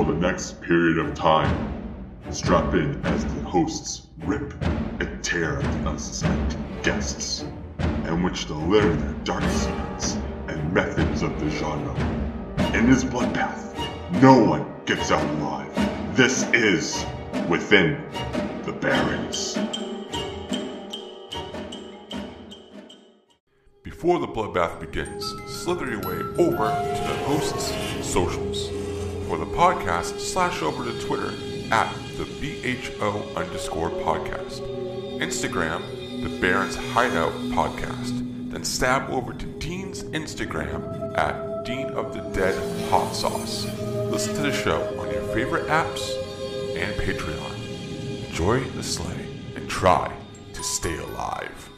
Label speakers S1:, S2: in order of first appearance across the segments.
S1: for the next period of time. Strap in as the hosts rip and tear at the unsuspecting guests, and which to learn their dark secrets and methods of the genre. In this bloodbath, no one gets out alive. This is Within the Barrens. Before the bloodbath begins, slither your way over to the host's socials. For the podcast, slash over to Twitter at the BHO underscore podcast. Instagram, the Barrens Hideout podcast. Then stab over to Dean's Instagram at Dean of the Dead Hot Sauce. Listen to the show on your favorite apps and Patreon. Enjoy the slay and try to stay alive.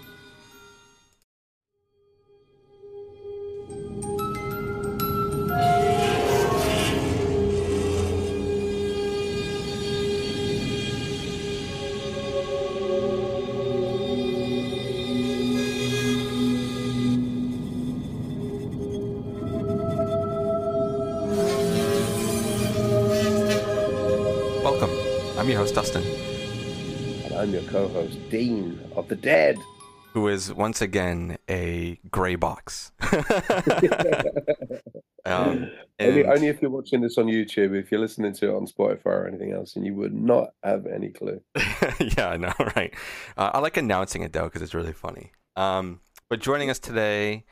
S2: Dean of the Dead.
S3: who is once again a gray box. um,
S2: Only, only if you're watching this on YouTube. If you're listening to it on Spotify or anything else, and you would not have any clue.
S3: yeah, I know, right? Uh, I like announcing it though because it's really funny. Um, but joining us today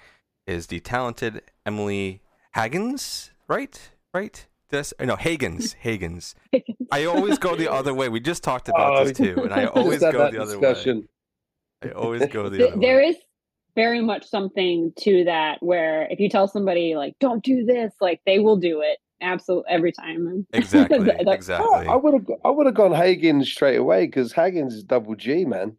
S3: is the talented Emily Haggins, right? Right? This no Hagins. Hagins. I always go the other way. We just talked about
S2: Oh,
S3: this too, and I always go
S2: that
S3: the other
S2: discussion.
S3: way. I always go the
S4: Th-
S3: other
S4: there
S3: way.
S4: is very much something to that where if you tell somebody like don't do this like they will do it absolutely every time
S3: Exactly.
S4: Like,
S2: Oh,
S3: Exactly.
S2: I would have, I would have gone Hagens straight away because Hagens is double G, man.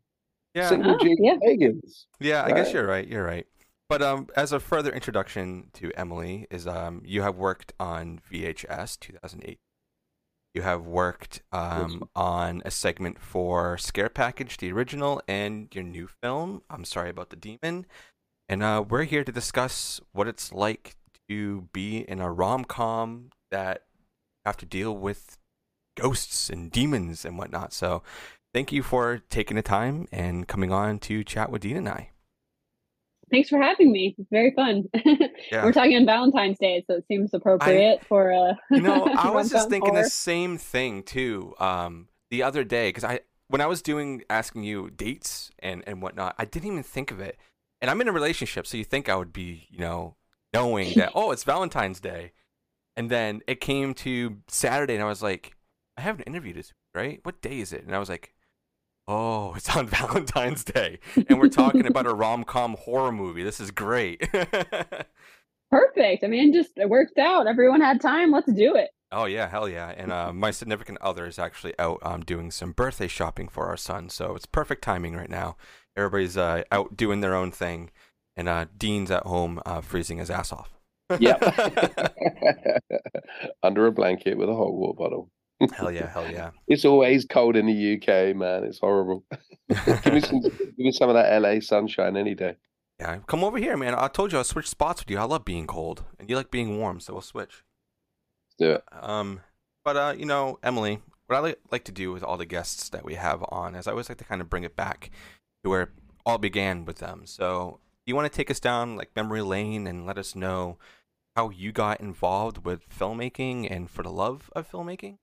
S3: Yeah.
S2: Single
S4: Oh,
S2: G
S4: yeah.
S2: Hagins.
S3: Yeah, I guess you're right. You're right. But um, as a further introduction to Emily, is um, you have worked on VHS 2008. You have worked um, on a segment for Scare Package, the original, and your new film. I'm sorry about the demon. And uh, we're here to discuss what it's like to be in a rom com that have to deal with ghosts and demons and whatnot. So, thank you for taking the time and coming on to chat with Dean and I.
S4: thanks for having me it's very fun
S3: Yeah.
S4: we're talking on valentine's day so it seems appropriate for a.
S3: You know, I was just thinking
S4: horror.
S3: the same thing too. Um, the other day, because I when I was doing asking you dates and and whatnot, I didn't even think of it. And I'm in a relationship, so you think I would be, you know, knowing that oh, it's Valentine's Day, and then it came to Saturday, and I was like, I have an interview this week, right? What day is it? And I was like. Oh, it's on Valentine's Day, and we're talking about a rom com horror movie. This is great.
S4: perfect i mean just it worked out everyone had time let's do it
S3: Oh yeah, hell yeah! And uh, my significant other is actually out um, doing some birthday shopping for our son, so it's perfect timing right now. Everybody's uh, out doing their own thing, and uh, Dean's at home uh, freezing his ass off.
S2: Yep. Under a blanket with a hot water bottle.
S3: Hell yeah, hell yeah.
S2: It's always cold in the UK, man. It's horrible. give me some, give me some of that LA sunshine any day.
S3: yeah, come over here, man. I told you I'll switch spots with you. I love being cold, and you like being warm, so we'll switch.
S2: Let's do it.
S3: Um, but uh, you know, Emily, what I li- like to do with all the guests that we have on is I always like to kind of bring it back to where it all began with them. So, do you want to take us down like memory lane and let us know how you got involved with filmmaking and for the love of filmmaking?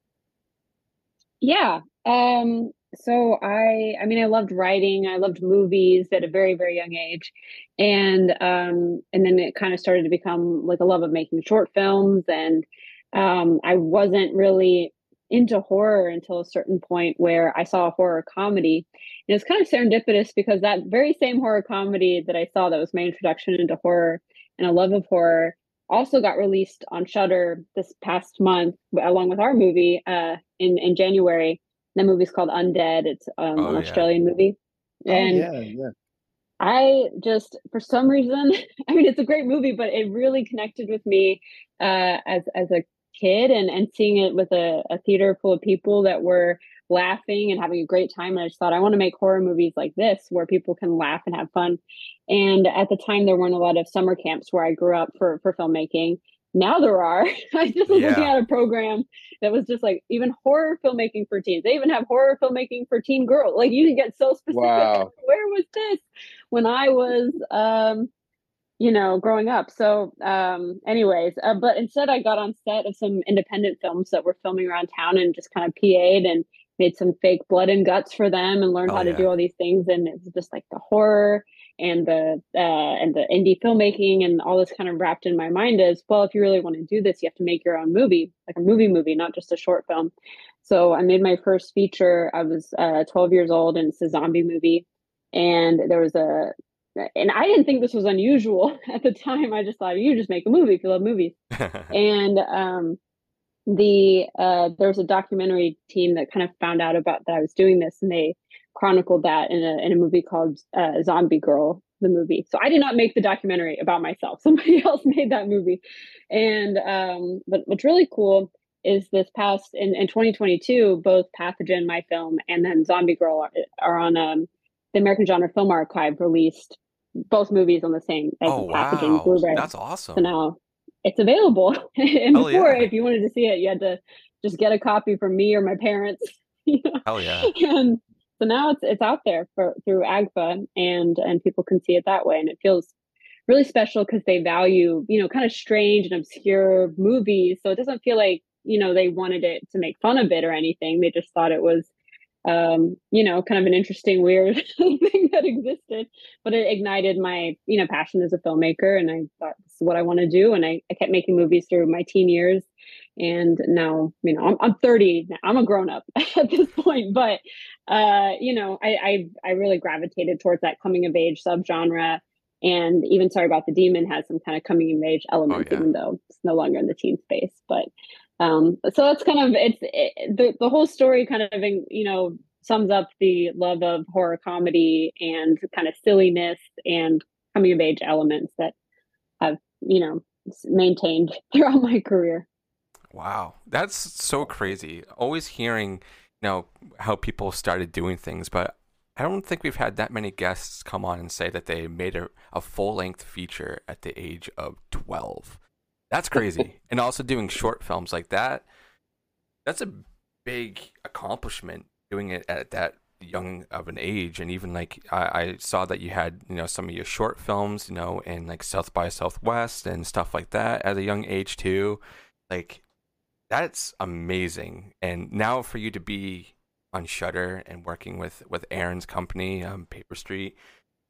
S4: Yeah. Um, so I I mean I loved writing, I loved movies at a very, very young age. And um and then it kind of started to become like a love of making short films and um I wasn't really into horror until a certain point where I saw a horror comedy. And it's kind of serendipitous because that very same horror comedy that I saw that was my introduction into horror and a love of horror also got released on Shudder this past month along with our movie uh in in January. The movie's called Undead. It's um,
S3: Oh,
S4: an
S3: yeah.
S4: Australian movie. And
S2: oh, yeah, yeah.
S4: I just, for some reason, I mean, it's a great movie, but it really connected with me uh, as as a kid, and and seeing it with a, a theater full of people that were laughing and having a great time. And I just thought I want to make horror movies like this, where people can laugh and have fun. And at the time, there weren't a lot of summer camps where I grew up for for filmmaking. now there are. I just was looking at a program that was just like even horror filmmaking for teens. They even have horror filmmaking for teen girls. Like you can get so specific.
S2: Wow.
S4: Where was this when I was, um, you know, growing up? So, um, anyways, uh, but instead I got on set of some independent films that were filming around town and just kind of PA'd and made some fake blood and guts for them and learned
S3: Oh,
S4: how to
S3: yeah.
S4: do all these things. And it's just like the horror and the uh, and the indie filmmaking and all this kind of wrapped in my mind is well if you really want to do this you have to make your own movie like a movie movie not just a short film. So i made my first feature. I was uh, 12 years old and it's a zombie movie. And there was a and i didn't think this was unusual at the time. I just thought you just make a movie if you love movies. And um the uh there was a documentary team that kind of found out about that I was doing this and they chronicled that in a in a movie called uh, Zombie Girl the movie. So I did not make the documentary about myself. Somebody else made that movie. And um but what's really cool is this past in, in 2022 both Pathogen my film and then Zombie Girl are, are on um the American Genre Film Archive released both movies on the same as
S3: oh
S4: Pathogen
S3: wow,
S4: Blu-ray.
S3: that's
S4: So
S3: awesome.
S4: now it's available. and
S3: Hell
S4: before,
S3: yeah.
S4: if you wanted to see it, you had to just get a copy from me or my parents. you know?
S3: Hell yeah.
S4: And so now it's it's out there for through AGFA, and and people can see it that way, and it feels really special because they value you know kind of strange and obscure movies. So it doesn't feel like you know they wanted it to make fun of it or anything. They just thought it was um you know kind of an interesting weird thing that existed but it ignited my you know passion as a filmmaker and i thought this is what i want to do and I, I kept making movies through my teen years and now you know i'm, I'm 30 now. i'm a grown-up at this point but uh you know I, I i really gravitated towards that coming of age subgenre and even sorry about the demon has some kind of coming of age elements
S3: yeah.
S4: even though it's no longer in the teen space but um so that's kind of it's it, the, the whole story kind of you know sums up the love of horror comedy and kind of silliness and coming of age elements that have you know maintained throughout my career
S3: Wow, that's so crazy. Always hearing, you know, how people started doing things, but I don't think we've had that many guests come on and say that they made a, a full length feature at the age of 12. That's crazy. and also doing short films like that, that's a big accomplishment doing it at that young of an age. And even like, I, I saw that you had, you know, some of your short films, you know, in like South by Southwest and stuff like that at a young age too. Like, that's amazing. And now for you to be on Shudder and working with with Aaron's company, um, Paper Street,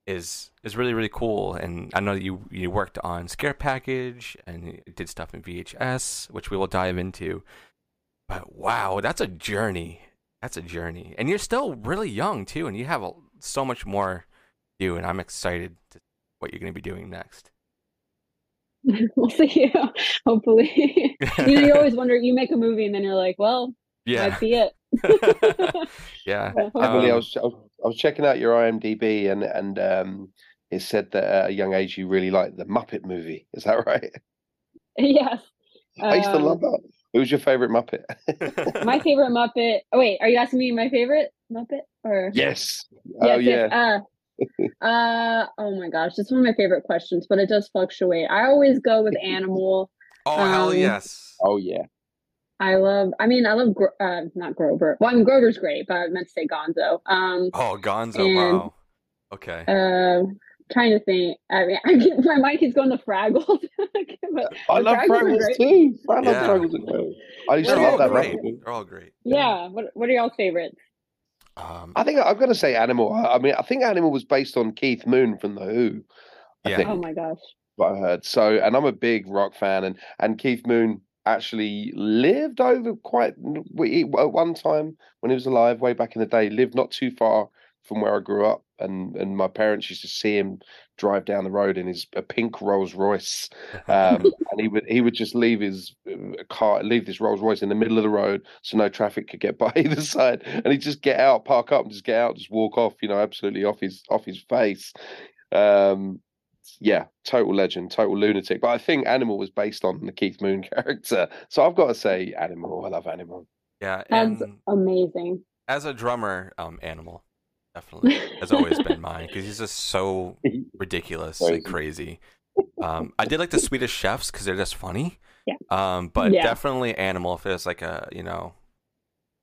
S3: is is really really cool. And I know you you worked on Scare Package and did stuff in VHS, which we will dive into. But wow, that's a journey. That's a journey, and you're still really young too, and you have a, so much more to do. And I'm excited to what you're going to be doing next.
S4: we'll see You, hopefully you know you always wonder you make a movie and then you're like well
S3: yeah,
S4: might be it
S3: yeah.
S4: But
S2: Emily, I
S3: Um,
S2: was I was I was checking out your IMDb and and um, it said that at a young age you really liked the Muppet movie. Is that right?
S4: yes
S2: I used to
S4: Um,
S2: love that. Who was your favorite Muppet?
S4: my favorite muppet oh wait are you asking me my favorite muppet or
S2: yes.
S4: Yes,
S2: oh yeah.
S4: yes, Uh, uh, oh my gosh, it's one of my favorite questions, but it does fluctuate. I always go with animal.
S3: oh hell
S4: um,
S3: yes.
S2: Oh yeah.
S4: I love. I mean, I love. Gro- Uh, not Grover. Well, I mean, Grover's great, but I meant to say Gonzo. Um,
S3: Oh, Gonzo!
S4: and-
S3: wow. Okay.
S4: uh, trying to think. I mean, I keep, my mind keeps going to Fraggles. but,
S2: I
S4: but
S2: love
S4: Fraggles
S2: Fraggles too. I love
S3: Yeah.
S2: Fraggles as. I used
S4: They're
S2: to love that
S3: great.
S2: Muppet.
S3: They're all great.
S4: Yeah. What What are y'all favorites?
S3: Um,
S2: I think I've got to say Animal. I I mean, I think Animal was based on Keith Moon from The Who. I
S3: Yeah.
S2: think
S4: Oh my gosh.
S2: what I heard. So, and I'm a big rock fan, and and Keith Moon actually lived over quite at one time when he was alive, way back in the day. Lived not too far from where I grew up, and and my parents used to see him drive down the road in his a pink Rolls Royce, um, and he would he would just leave his uh, car, leave this Rolls Royce in the middle of the road, so no traffic could get by either side, and he'd just get out, park up, and just get out, just walk off, you know, absolutely off his off his face. Um, yeah, total legend, total lunatic. But I think Animal was based on the Keith Moon character, so I've got to say Animal. I love Animal.
S3: yeah,
S4: That's
S3: and
S4: amazing.
S3: as a drummer, um, Animal definitely has always been mine because he's just so ridiculous and crazy. Um, I did like the Swedish Chefs because they're just funny.
S4: Yeah.
S3: Um, but
S4: Yeah.
S3: definitely animal. If it's like a you know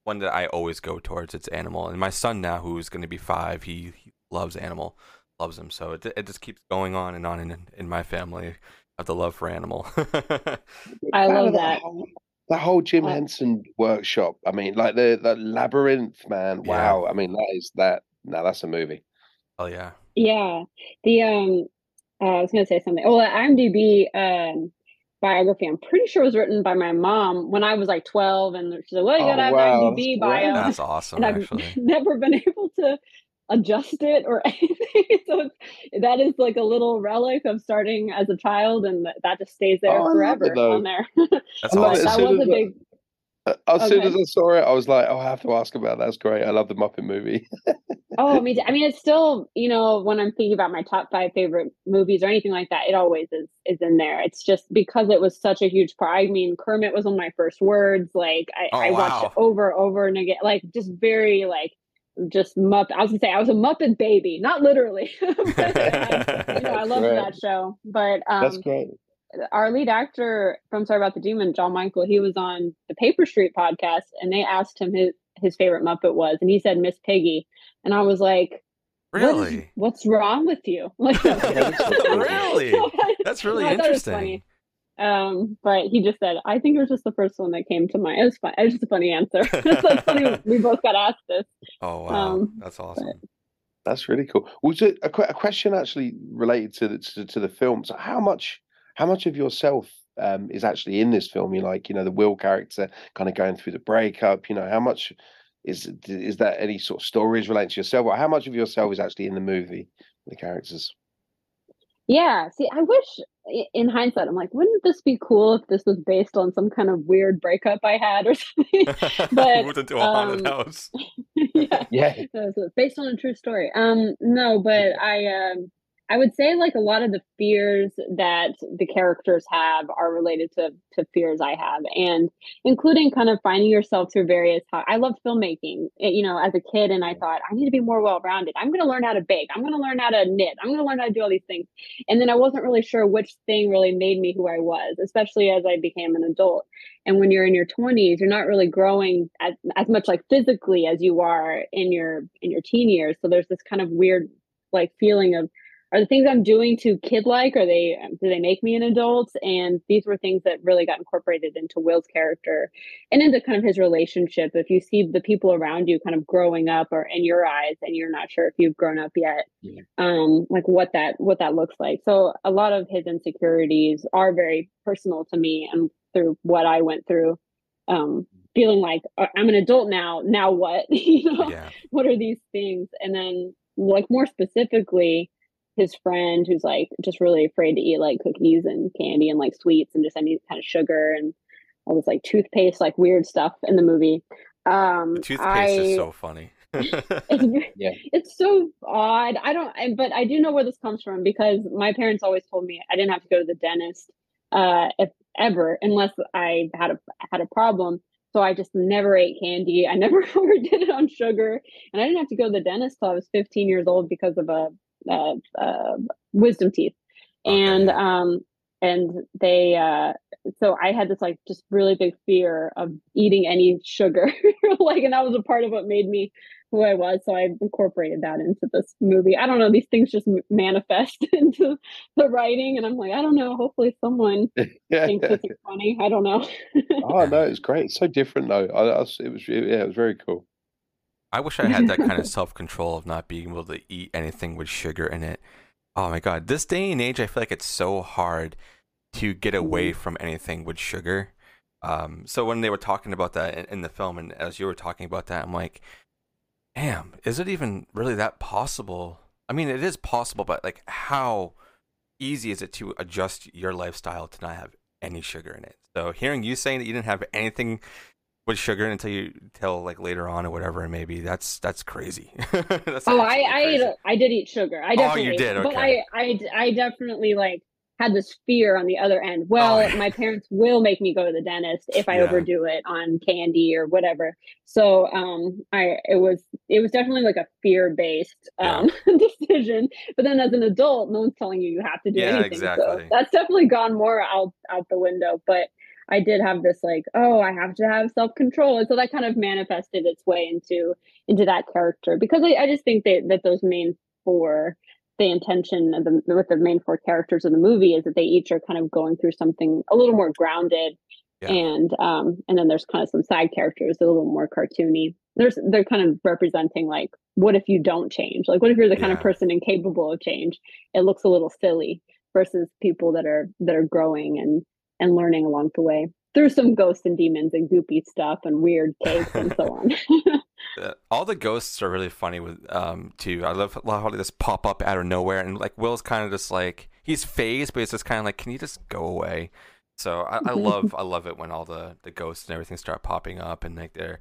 S3: one that I always go towards, it's animal. And my son now, who's going to be five, he, he loves animal, loves him. So it it just keeps going on and on in in my family of the love for animal.
S4: I love that.
S2: the whole Jim Henson workshop. I mean, like the the labyrinth, man.
S3: Yeah.
S2: Wow. I mean, that is that. Now that's a movie.
S3: oh yeah.
S4: Yeah. The um uh, I was gonna say something. Oh, the IMDb um biography, I'm pretty sure was written by my mom when I was like 12 and she's like, Well, you
S2: Oh,
S4: gotta have
S2: wow,
S4: an IMDb
S2: that's
S4: bio.
S3: That's awesome,
S4: and I've
S3: actually.
S4: never been able to adjust it or anything. so that is like a little relic of starting as a child and that, that just stays there
S2: Oh, I it,
S4: forever on there.
S3: That's
S2: I love
S4: but
S2: it. As
S3: awesome.
S4: that
S2: soon
S4: was a
S2: as oh, I-
S4: big
S2: As soon
S4: Okay.
S2: as I saw it, I was like, "Oh, I have to ask about that. That's great. I love the Muppet movie."
S4: Oh, me too. I mean, it's still, you know, when I'm thinking about my top five favorite movies or anything like that, it always is is in there. It's just because it was such a huge part. I mean, Kermit was one of my first words. Like I,
S3: Oh,
S4: I watched it over and over and again. Like just very like just Muppet. I was gonna say I was a Muppet baby, not literally. but, uh, you know, I love
S2: Right.
S4: that show. But
S2: That's
S4: um,
S2: great.
S4: our lead actor from Sorry About the Demon, John Michael, he was on the Paper Street podcast, and they asked him his his favorite Muppet was, and he said Miss Piggy, and I was like.
S3: Really?
S4: what's wrong with you? Like,
S3: Really? That's really
S4: No, I thought it was
S3: interesting.
S4: Funny. Um, but he just said, I think it was just the first one that came to mind. It was fun. It was just a funny answer. it's funny we both got asked this.
S3: Oh wow,
S4: Um,
S3: that's awesome.
S2: That's really cool. Was it a, que- a question actually related to the to, to the film? So, how much how much of yourself um, is actually in this film? You like, you know, the Will character kind of going through the breakup. You know, how much is is that any sort of stories related to yourself, or how much of yourself is actually in the movie? The characters.
S4: Yeah. See, I wish i- in hindsight, I'm like, wouldn't this be cool if this was based on some kind of weird breakup I had or something? but,
S3: Moved into a haunted
S4: um,
S3: house.
S4: yeah.
S2: Yeah,
S4: So it's based on a true story. Um, no, but I um I would say like a lot of the fears that the characters have are related to to fears I have, and including kind of finding yourself through various. I love filmmaking, eh, you know, as a kid, and I thought I need to be more well rounded. I'm going to learn how to bake. I'm going to learn how to knit. I'm going to learn how to do all these things, and then I wasn't really sure which thing really made me who I was, especially as I became an adult. And when you're in your 20s, you're not really growing as, as much like physically as you are in your in your teen years. So there's this kind of weird like feeling of are the things I'm doing too kid like? Are they do they make me an adult? And these were things that really got incorporated into Will's character and into kind of his relationship. If you see the people around you kind of growing up or in your eyes and you're not sure if you've grown up yet,
S2: Yeah.
S4: um, like what that what that looks like. So a lot of his insecurities are very personal to me and through what I went through. Um, feeling like "Uh, I'm an adult now. Now what? you know,
S3: Yeah.
S4: what are these things? And then, like more specifically, his friend who's like just really afraid to eat like cookies and candy and like sweets and just any kind of sugar and all this like toothpaste, like weird stuff in the movie. Um,
S3: The toothpaste is so funny.
S4: it's,
S2: Yeah.
S4: it's so odd. I don't, I, but I do know where this comes from because my parents always told me I didn't have to go to the dentist, uh, if ever, unless I had a had a problem. So I just never ate candy. I never overdid it on sugar, and I didn't have to go to the dentist till I was 15 years old because of a, a wisdom teeth,
S3: Okay.
S4: and um, and they uh so i had this like just really big fear of eating any sugar like and that was a part of what made me who i was so i incorporated that into this movie i don't know these things just manifest into the writing and i'm like i don't know hopefully someone
S2: yeah.
S4: thinks is funny i don't know
S2: oh no, it's great. It's so different though. I, I it was yeah, it was very cool.
S3: I wish I had that kind of self control of not being able to eat anything with sugar in it. Oh my god, this day and age, I feel like it's so hard to get away from anything with sugar. Um, so when they were talking about that in, in the film, and as you were talking about that, I'm like, damn, is it even really that possible? I mean, it is possible, but like, how easy is it to adjust your lifestyle to not have any sugar in it? So hearing you saying that you didn't have anything with sugar until you till like later on or whatever and maybe that's that's crazy that's
S4: oh i i ate,
S3: crazy.
S4: did eat sugar i
S3: Oh,
S4: definitely
S3: you did,
S4: but
S3: okay.
S4: i i i definitely like had this fear on the other end well
S3: Oh, yeah.
S4: my parents will make me go to the dentist if i
S3: Yeah.
S4: overdo it on candy or whatever so um i it was it was definitely like a fear based um decision but then as an adult no one's telling you you have to do
S3: Yeah,
S4: anything
S3: exactly.
S4: so that's definitely gone more out out the window but I did have this like, oh, I have to have self control, and so that kind of manifested its way into into that character because I, I just think that that those main four, the intention of the with the main four characters of the movie is that they each are kind of going through something a little more grounded, yeah. and um and then there's kind of some side characters a little more cartoony. There's they're kind of representing like what if you don't change? Like what if you're the kind of person incapable of change? It looks a little silly versus people that are that are growing and and learning along the way through some ghosts and demons and goopy stuff and weird cakes and so on.
S3: All the ghosts are really funny with um too. I love, love how they just pop up out of nowhere and like Will's kind of just like he's phased, but he's just kind of like, can you just go away? So I, I love I love it when all the the ghosts and everything start popping up and like they're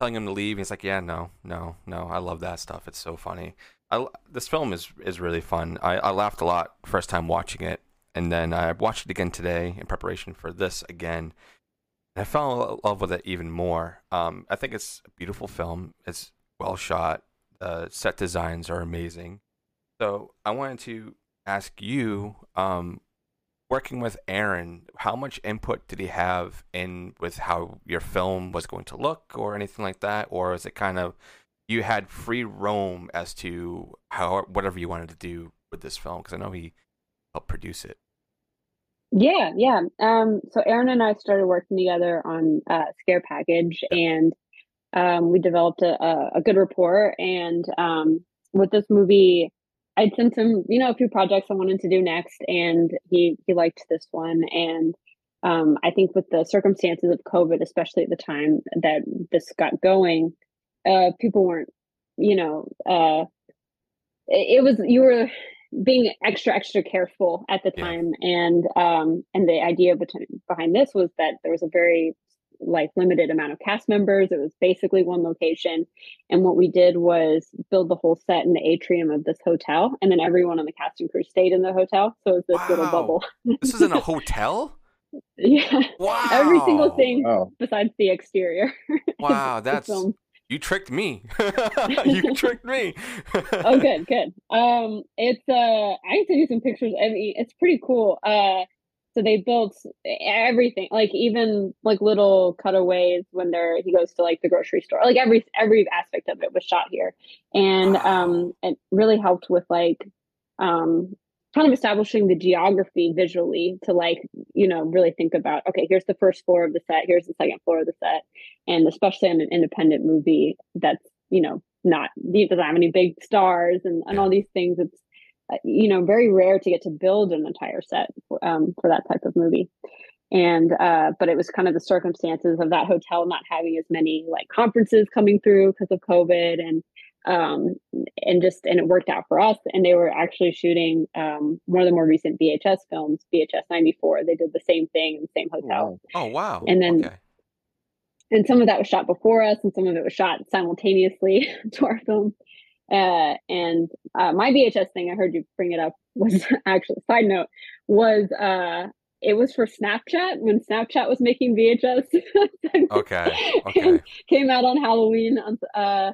S3: telling him to leave. He's like, yeah, no, no, no. I love that stuff. It's so funny. I, this film is is really fun. I, I laughed a lot first time watching it, and then I watched it again today in preparation for this again. And I fell in love with it even more. Um, I think it's a beautiful film. It's well shot. The set designs are amazing. So I wanted to ask you, um, working with Aaron, how much input did he have in with how your film was going to look, or anything like that, or is it kind of you had free roam as to how whatever you wanted to do with this film because I know he helped produce it.
S4: Yeah, yeah. Um, so Aaron and I started working together on uh, Scare Package, and um, we developed a, a, good rapport. And um, with this movie, I'd sent him, you know, a few projects I wanted to do next, and he he liked this one. And um, I think with the circumstances of COVID, especially at the time that this got going, uh, people weren't, you know, uh, it, it, was you were being extra extra careful at the time, yeah. and um, and the idea behind this was that there was a very like limited amount of cast members. It was basically one location, and what we did was build the whole set in the atrium of this hotel, and then everyone on the cast and crew stayed in the hotel, so it was this wow. little bubble.
S3: this is in a hotel.
S4: Yeah. Wow. Every single thing wow. besides the exterior.
S3: Wow, that's you tricked me. you tricked me.
S4: oh, good, good. Um, it's uh, I can send you some pictures. I mean, it's pretty cool. Uh, so they built everything, like even like little cutaways when they're he goes to like the grocery store. Like every every aspect of it was shot here, and um, it really helped with like um kind of establishing the geography visually to like you know really think about okay here's the first floor of the set here's the second floor of the set. And especially in an independent movie that's you know not it doesn't have any big stars and, and all these things it's uh, you know very rare to get to build an entire set um, for that type of movie. And uh, but it was kind of the circumstances of that hotel not having as many like conferences coming through because of covid and um, and just and it worked out for us. And they were actually shooting um, one of the more recent VHS films, VHS '94. They did the same thing in the same hotel.
S3: Wow. Oh wow!
S4: And then.
S3: Okay.
S4: And some of that was shot before us, and some of it was shot simultaneously to our film. Uh, and uh, my VHS thing, I heard you bring it up, was actually side note was uh, it was for Snapchat when Snapchat was making VHS.
S3: okay. Okay.
S4: Came out on Halloween. Uh,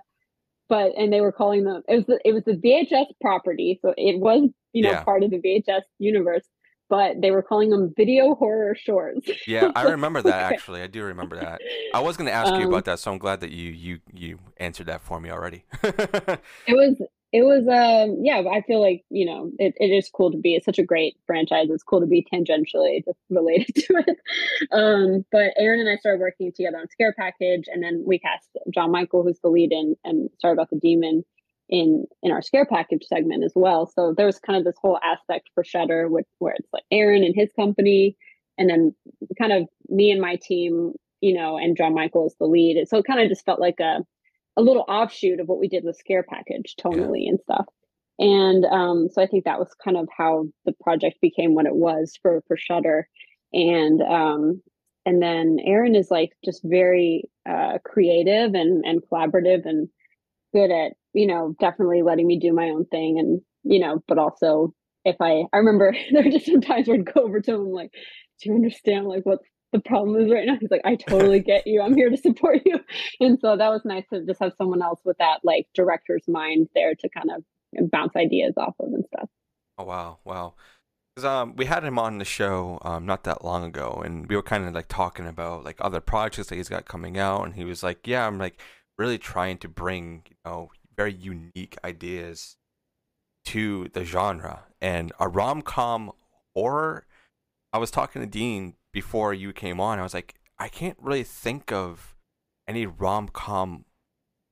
S4: but and they were calling them it was the, it was the VHS property, so it was you know yeah. part of the VHS universe. But they were calling them video horror shorts.
S3: yeah, I remember that actually. I do remember that. I was going to ask um, you about that, so I'm glad that you you you answered that for me already.
S4: it was it was um yeah i feel like you know it, it is cool to be it's such a great franchise it's cool to be tangentially just related to it. Um but aaron and i started working together on scare package and then we cast john michael who's the lead in and sorry about the demon in in our scare package segment as well. So there was kind of this whole aspect for Shudder which where it's like aaron and his company and then kind of me and my team you know and john michael is the lead. So it kind of just felt like a a little offshoot of what we did with Scare Package tonally yeah. and stuff. And um, so I think that was kind of how the project became what it was for for Shudder. And um, and then Aaron is like just very uh, creative and and collaborative and good at you know definitely letting me do my own thing and you know but also if I I remember there were just some times where I'd go over to him like, do you understand like what's the problem is right now. He's like, I totally get you. I'm here to support you. And so that was nice to just have someone else with that like director's mind there to kind of bounce ideas off of and stuff.
S3: Oh wow, wow. Cause um we had him on the show um not that long ago, and we were kind of like talking about like other projects that he's got coming out, and he was like, "Yeah, I'm like really trying to bring you know very unique ideas to the genre and a rom com horror." I was talking to Dean before you came on. I was like, I can't really think of any rom com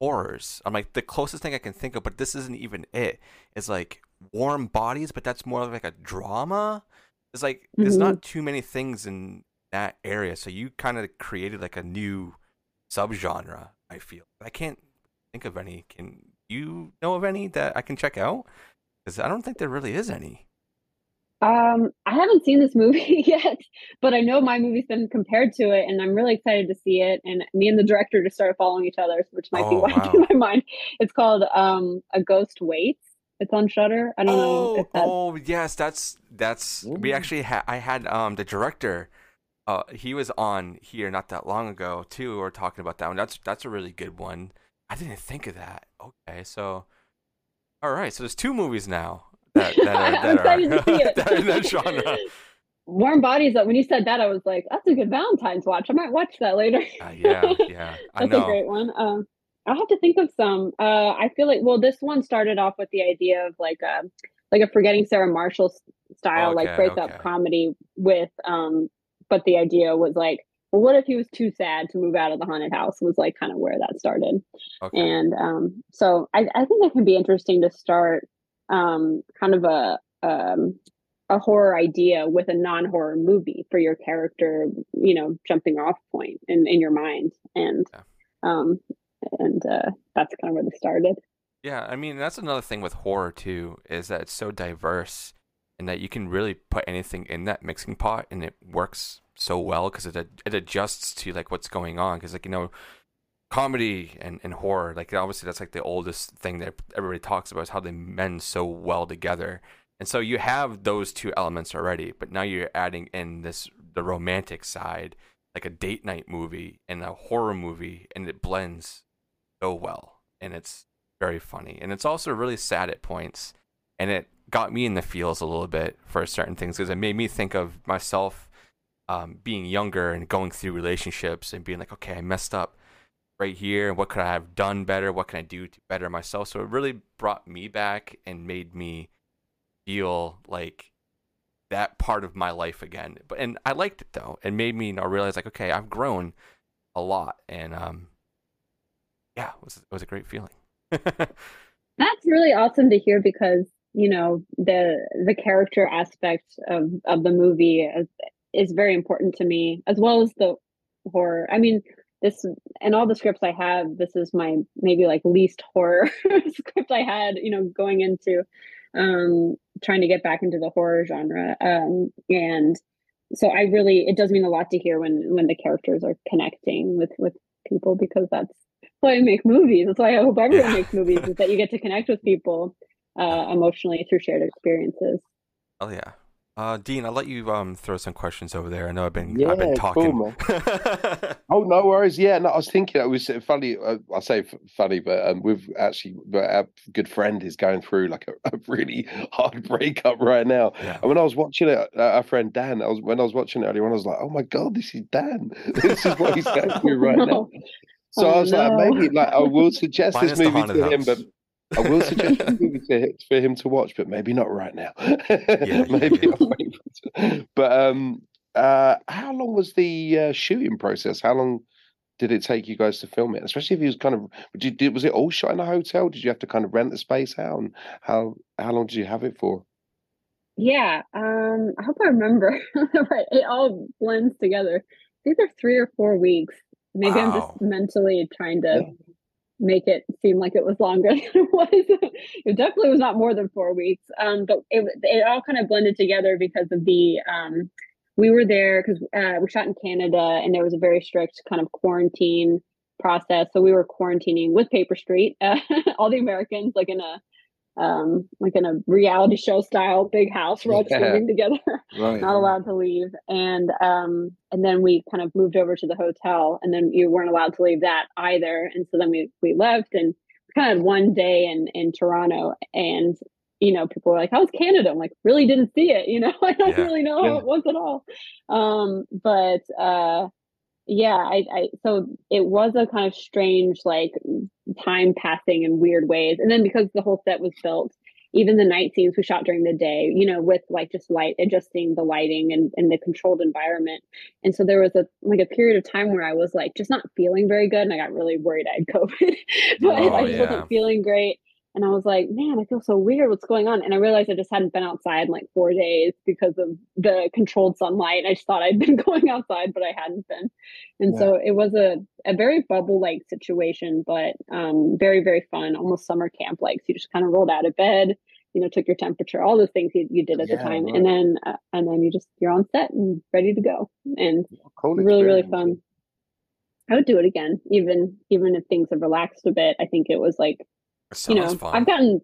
S3: horrors. I'm like the closest thing I can think of, but this isn't even it. it. Is like warm bodies, but that's more like a drama. It's like mm-hmm. there's not too many things in that area, so you kind of created like a new subgenre. I feel I can't think of any. Can you know of any that I can check out? Because I don't think there really is any.
S4: Um, I haven't seen this movie yet, but I know my movie's been compared to it, and I'm really excited to see it. And me and the director just started following each other, which might oh, be why wow. in my mind. It's called um, A Ghost Waits. It's on Shudder. I don't oh, know. If that's...
S3: Oh yes, that's that's. Ooh. We actually had I had um the director. Uh, he was on here not that long ago too. We were talking about that one. That's that's a really good one. I didn't think of that. Okay, so all right, so there's two movies now that that are, that are, that are in that genre.
S4: Warm Bodies. When you said that, I was like, "That's a good Valentine's watch. I might watch that later."
S3: Uh, yeah, yeah,
S4: that's a great one. Um, I'll have to think of some. Uh, I feel like well, this one started off with the idea of like a um, like a forgetting Sarah Marshall style, okay, like breakup okay. comedy with um, but the idea was like, well, what if he was too sad to move out of the haunted house? Was like kind of where that started, okay. and um, so I, I think it can be interesting to start um, kind of a um, a horror idea with a non-horror movie for your character, you know, jumping off point in, in your mind. And yeah. um, and uh, that's kind of where this started.
S3: Yeah, I mean that's another thing with horror too is that it's so diverse and that you can really put anything in that mixing pot and it works so well because it it adjusts to like what's going on because like you know comedy and, and horror like obviously that's like the oldest thing that everybody talks about is how they mend so well together. And so you have those two elements already but now you're adding in this the romantic side like a date night movie and a horror movie and it blends so well and it's very funny. And it's also really sad at points and it got me in the feels a little bit for certain things because it made me think of myself um, being younger and going through relationships and being like okay i messed up right here what could i have done better what can i do to better myself so it really brought me back and made me feel like that part of my life again but and i liked it though it made me you know, realize like okay i've grown a lot and um yeah, it was it was a great feeling.
S4: That's really awesome to hear because you know the the character aspect of of the movie is, is very important to me as well as the horror. I mean, this and all the scripts I have, this is my maybe like least horror script I had. You know, going into um trying to get back into the horror genre um and so i really it does mean a lot to hear when when the characters are connecting with with people because that's why I make movies. That's why I hope everyone yeah. makes movies is that you get to connect with people uh, emotionally through shared experiences.
S3: Oh yeah. Uh, Dean, I'll let you um, throw some questions over there. I know I've been yeah, I've been talking. Cool,
S2: oh no worries. Yeah, no, I was thinking it was funny. Uh, I say funny, but um, we've actually our good friend is going through like a, a really hard breakup right now. Yeah. And when I was watching it, uh, our friend Dan, I was when I was watching it earlier, on, I was like, oh my god, this is Dan. this is what he's going through right now. So oh, I was no. like, maybe like I will suggest this movie to him, but I will suggest this movie to, for him to watch, but maybe not right now. yeah, maybe yeah. But um, uh, how long was the uh, shooting process? How long did it take you guys to film it? Especially if he was kind of, did you, was it all shot in a hotel? Did you have to kind of rent the space out? And how how long did you have it for?
S4: Yeah, um, I hope I remember. right, it all blends together. These are three or four weeks. Maybe wow. I'm just mentally trying to yeah. Make it seem like it was longer than it was. it definitely was not more than four weeks. Um, but it, it all kind of blended together because of the um, we were there because uh, we shot in Canada and there was a very strict kind of quarantine process. So we were quarantining with Paper Street, uh, all the Americans, like in a um, like in a reality show style big house. We're all yeah. living together, right. not allowed to leave. And um, and then we kind of moved over to the hotel, and then you weren't allowed to leave that either. And so then we we left, and kind of one day in in Toronto, and you know, people were like, "How's Canada?" I'm like, "Really didn't see it." You know, I don't
S3: Yeah.
S4: really know how it was at all. Um, but uh, yeah, I, I so it was a kind of strange like time passing in weird ways, and then because the whole set was built, even the night scenes we shot during the day, you know, with like just light adjusting the lighting and and the controlled environment, and so there was a like a period of time where I was like just not feeling very good, and I got really worried oh, I had COVID, but
S3: Oh,
S4: I just
S3: yeah.
S4: wasn't feeling great. And I was like, man, I feel so weird. What's going on? And I realized I just hadn't been outside in like four days because of the controlled sunlight. I just thought I'd been going outside, but I hadn't been. And so it was a, a very bubble like situation, but um, very, very fun, almost summer camp like. So you just kind of rolled out of bed, you know, took your temperature, all those things you, you did at the time.
S2: right.
S4: And then, uh, and then you just, you're on set and ready to go. And
S2: Cool
S4: really, really fun. I would do it again, even even if things have relaxed a bit. I think it was like you know,
S3: fun.
S4: I've gotten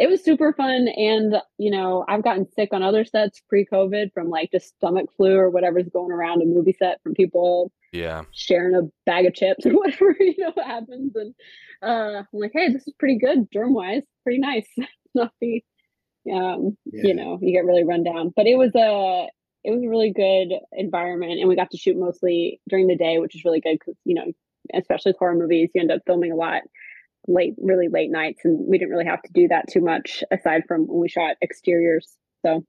S4: it was super fun and you know, I've gotten sick on other sets pre-COVID from like just stomach flu or whatever's going around a movie set from people
S3: yeah.
S4: sharing a bag of chips or whatever, you know, what happens. And uh I'm like, hey, this is pretty good germ wise, pretty nice. Not be um,
S2: Yeah.
S4: you know, you get really run down. But it was a it was a really good environment and we got to shoot mostly during the day, which is really good because, you know, especially with horror movies, you end up filming a lot late, really late nights, and we didn't really have to do that too much aside from when we shot exteriors. So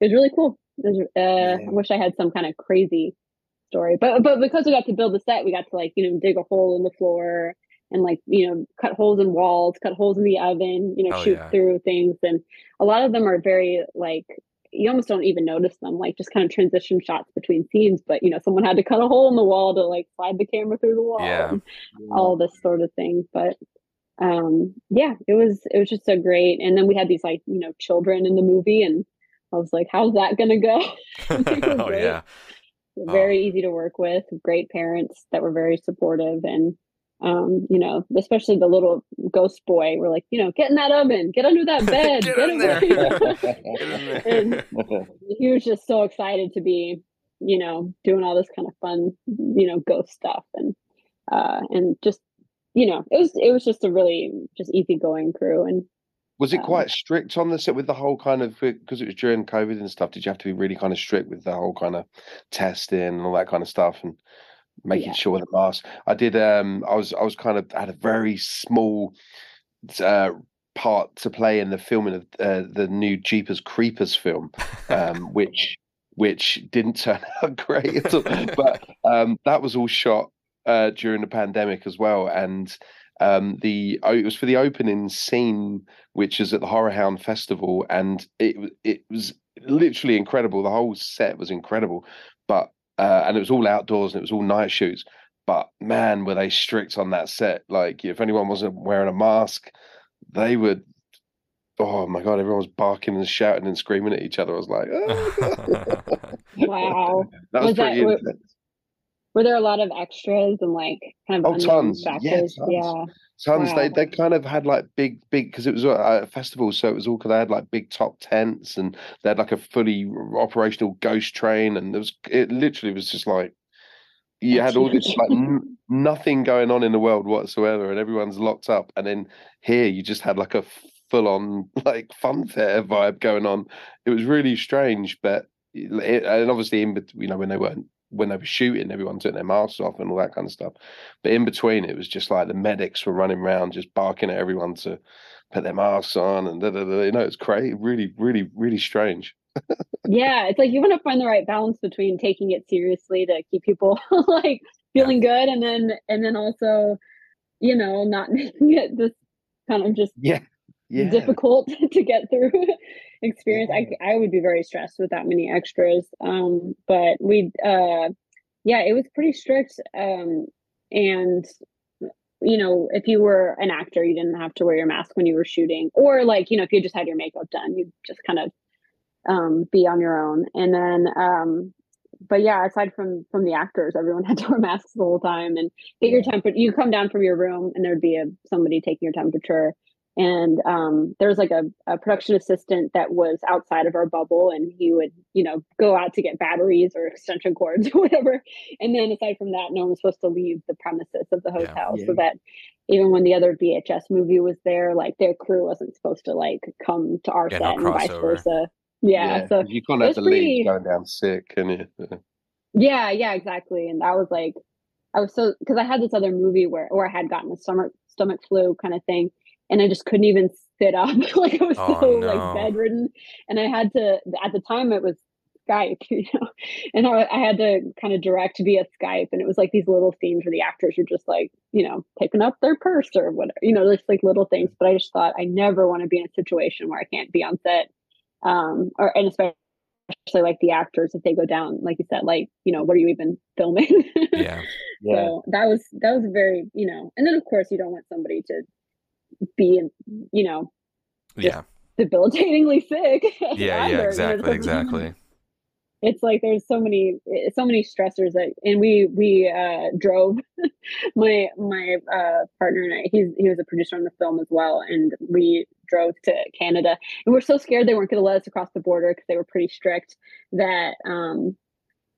S4: it was really cool. Was, uh,
S2: Yeah.
S4: I wish I had some kind of crazy story, but but because we got to build the set, we got to like you know dig a hole in the floor and like you know cut holes in walls, cut holes in the oven, you know
S3: Oh,
S4: shoot
S3: yeah.
S4: through things, and a lot of them are very like you almost don't even notice them, like just kind of transition shots between scenes. But you know, someone had to cut a hole in the wall to like slide the camera through the wall.
S3: Yeah.
S4: and all this sort of thing but um yeah it was it was just so great and then we had these like you know children in the movie and i was like how's that gonna go
S3: oh
S4: great.
S3: yeah.
S4: very easy to work with great parents that were very supportive and um you know especially the little ghost boy we're like you know get in that oven get under that bed
S3: Get
S4: get,
S3: in
S4: away
S3: Get in there.
S4: He was just so excited to be you know doing all this kind of fun you know ghost stuff and uh and just you know it was it was just a really just easygoing crew and
S2: Was it
S4: Um,
S2: quite strict on the set with the whole kind of because it was during COVID and stuff? Did you have to be really kind of strict with the whole kind of testing and all that kind of stuff and making
S4: Yeah.
S2: sure the mask? I did. Um, I was I was kind of had a very small uh, part to play in the filming of uh, the new Jeepers Creepers film, um, which which didn't turn out great at all. But um, that was all shot uh, during the pandemic as well, and um, the it was for the opening scene, which is at the Horror Hound Festival, and it it was literally incredible. The whole set was incredible, but uh, and it was all outdoors and it was all night shoots. But man, were they strict on that set? Like, if anyone wasn't wearing a mask, they would. Oh my god! Everyone was barking and shouting and screaming at each other. I was like, oh.
S4: wow
S2: that was,
S4: Was that-
S2: pretty
S4: were-
S2: intense.
S4: Were there a lot of extras and like kind of
S2: Oh, tons. Yeah, tons.
S4: yeah
S2: Tons. They
S4: Wow.
S2: they kind of had like big big because it was a, festival, so it was all because they had like big top tents and they had like a fully operational ghost train, and there was it literally was just like you had all this like n- nothing going on in the world whatsoever, and everyone's locked up, and then here you just had like a full on like fun fair vibe going on. It was really strange, but it, and obviously in you know when they weren't when they were shooting, everyone took their masks off and all that kind of stuff. But in between, it was just like the medics were running around, just barking at everyone to put their masks on, and da, da, da. you know, it's crazy, really, really, really strange.
S4: yeah it's like you want to find the right balance between taking it seriously to keep people like feeling good and then and then also you know not making it this kind of just
S2: Yeah, yeah,
S4: difficult to get through experience.
S2: Yeah.
S4: I I would be very stressed with that many extras. Um, but we uh, yeah, it was pretty strict. Um, and you know, if you were an actor, you didn't have to wear your mask when you were shooting, or like you know, if you just had your makeup done, you just kind of um be on your own. And then um, but yeah, aside from from the actors, everyone had to wear masks the whole time and get your temperature. You come down from your room, and there'd be a somebody taking your temperature and um, there was like a, a production assistant that was outside of our bubble and he would you know go out to get batteries or extension cords or whatever and then aside from that no one was supposed to leave the premises of the hotel
S2: Yeah.
S4: so that even when the other VHS movie was there, like their crew wasn't supposed to like come to our
S3: Yeah,
S4: set
S3: no
S4: and vice versa. Yeah, so
S2: you can't
S4: it
S2: have the
S4: pretty-
S2: lead going down sick, can you?
S4: Yeah, yeah, exactly. And that was like, I was so because I had this other movie where, where I had gotten a stomach stomach flu kind of thing, and I just couldn't even sit up. like I was
S3: Oh,
S4: so
S3: no.
S4: like bedridden, and I had to. At the time, it was Skype, you know, and I, I had to kind of direct via Skype, and it was like these little scenes where the actors were just like, you know, picking up their purse or whatever, you know, just like little things. But I just thought I never want to be in a situation where I can't be on set, um, or and especially especially like the actors if they go down like you said like you know what are you even filming
S3: Yeah.
S2: Yeah.
S4: so that was that was very you know and then of course you don't want somebody to be you know
S3: Yeah.
S4: debilitatingly sick
S3: Yeah. Yeah. Exactly. Exactly.
S4: it's like there's so many so many stressors that and we we uh drove my my uh partner and I he's he was a producer on the film as well and we drove to Canada and we're so scared they weren't going to let us across the border because they were pretty strict that um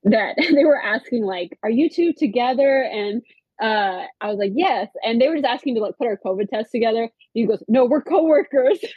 S4: that they were asking like are you two together and uh I was like yes. And they were just asking to like put our covid test together. He goes no we're coworkers.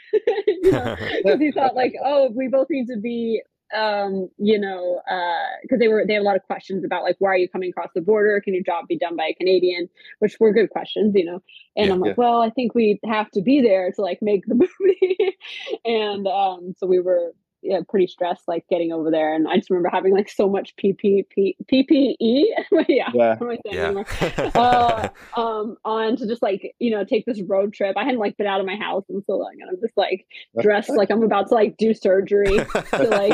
S4: Because he thought like oh we both need to be um you know uh because they were they had a lot of questions about like why are you coming across the border? Can your job be done by a canadian? Which were good questions you know? And
S3: Yeah.
S4: i'm like well i think we have to be there to like make the movie. And um so we were yeah, pretty stressed like getting over there and i just remember having like so much ppe ppe yeah,
S2: Yeah.
S4: what am I saying
S3: Yeah.
S4: uh, um, on to just like you know take this road trip. I hadn't like been out of my house in so long, and I'm just like dressed like I'm about to like do surgery. To like,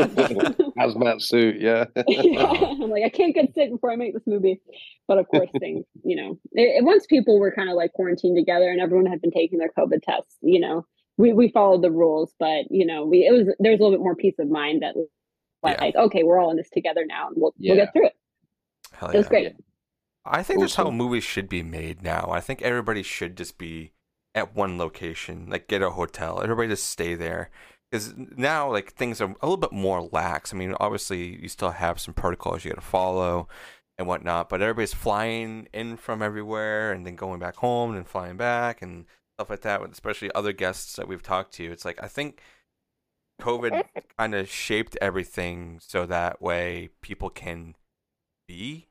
S2: Hazmat suit, yeah.
S4: yeah. I'm like I can't get sick before I make this movie. But of course, things you know, it, it- once people were kind of like quarantined together and everyone had been taking their COVID tests, you know, we we followed the rules, but you know, we it was there was a little bit more peace of mind that like
S3: Yeah.
S4: okay, we're all in this together now, and we'll we'll get through it.
S3: Hell
S4: It was
S3: yeah.
S4: great.
S3: I think that's how movies should be made now. I think everybody should just be at one location, like get a hotel. Everybody just stay there. Because now, like things are a little bit more lax. I mean, obviously, you still have some protocols you got to follow and whatnot, but everybody's flying in from everywhere and then going back home and flying back and stuff like that. Especially other guests that we've talked to, it's like I think COVID kind of shaped everything so that way people can be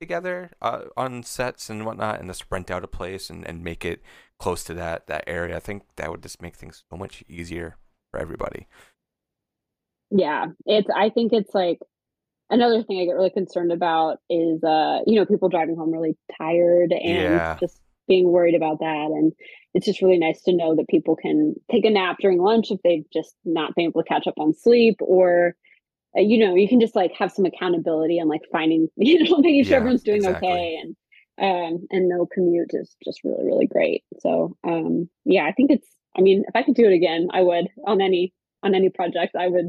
S3: together uh, on sets and whatnot and just rent out a place and, and make it close to that that area i think that would just make things so much easier for everybody
S4: yeah it's i think it's like another thing i get really concerned about is uh you know people driving home really tired and
S3: Yeah.
S4: just being worried about that and it's just really nice to know that people can take a nap during lunch if they've just not been able to catch up on sleep or uh, you know you can just like have some accountability and like finding you know making sure
S3: Yeah,
S4: everyone's doing
S3: exactly.
S4: okay and um and no commute is just really really great so um yeah i think it's i mean if i could do it again i would on any on any project i would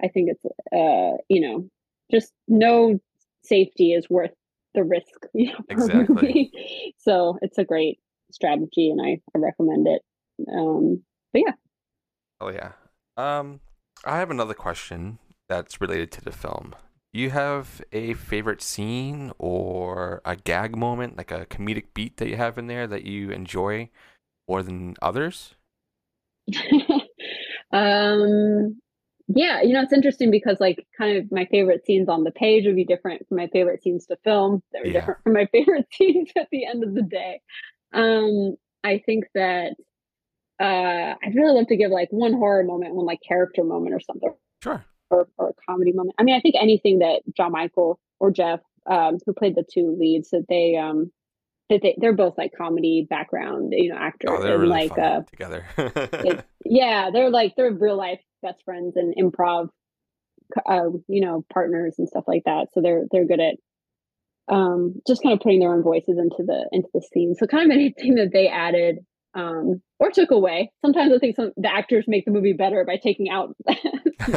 S4: i think it's uh you know just no safety is worth the risk you know
S3: Exactly.
S4: movie. so it's a great strategy and i, I recommend it. Um but yeah.
S3: Oh yeah. Um i have another question that's related to the film. Do you have a favorite scene or a gag moment like a comedic beat that you have in there that you enjoy more than others?
S4: Um yeah you know it's interesting because like kind of my favorite scenes on the page would be different from my favorite scenes to film. That were
S3: Yeah.
S4: different from my favorite scenes at the end of the day um i think that uh i'd really love to give like one horror moment one like character moment or something.
S3: Sure.
S4: Or, or a comedy moment. I mean i think anything that john michael or jeff um who played the two leads that they um that they, they're both like comedy background you know actors
S3: oh they're
S4: and
S3: really
S4: like
S3: fun
S4: uh
S3: together.
S4: it- yeah they're like they're real life best friends and improv uh, you know partners and stuff like that. So they're they're good at um just kind of putting their own voices into the into the scene. So kind of anything that they added um or took away. Sometimes i think some the actors make the movie better by taking out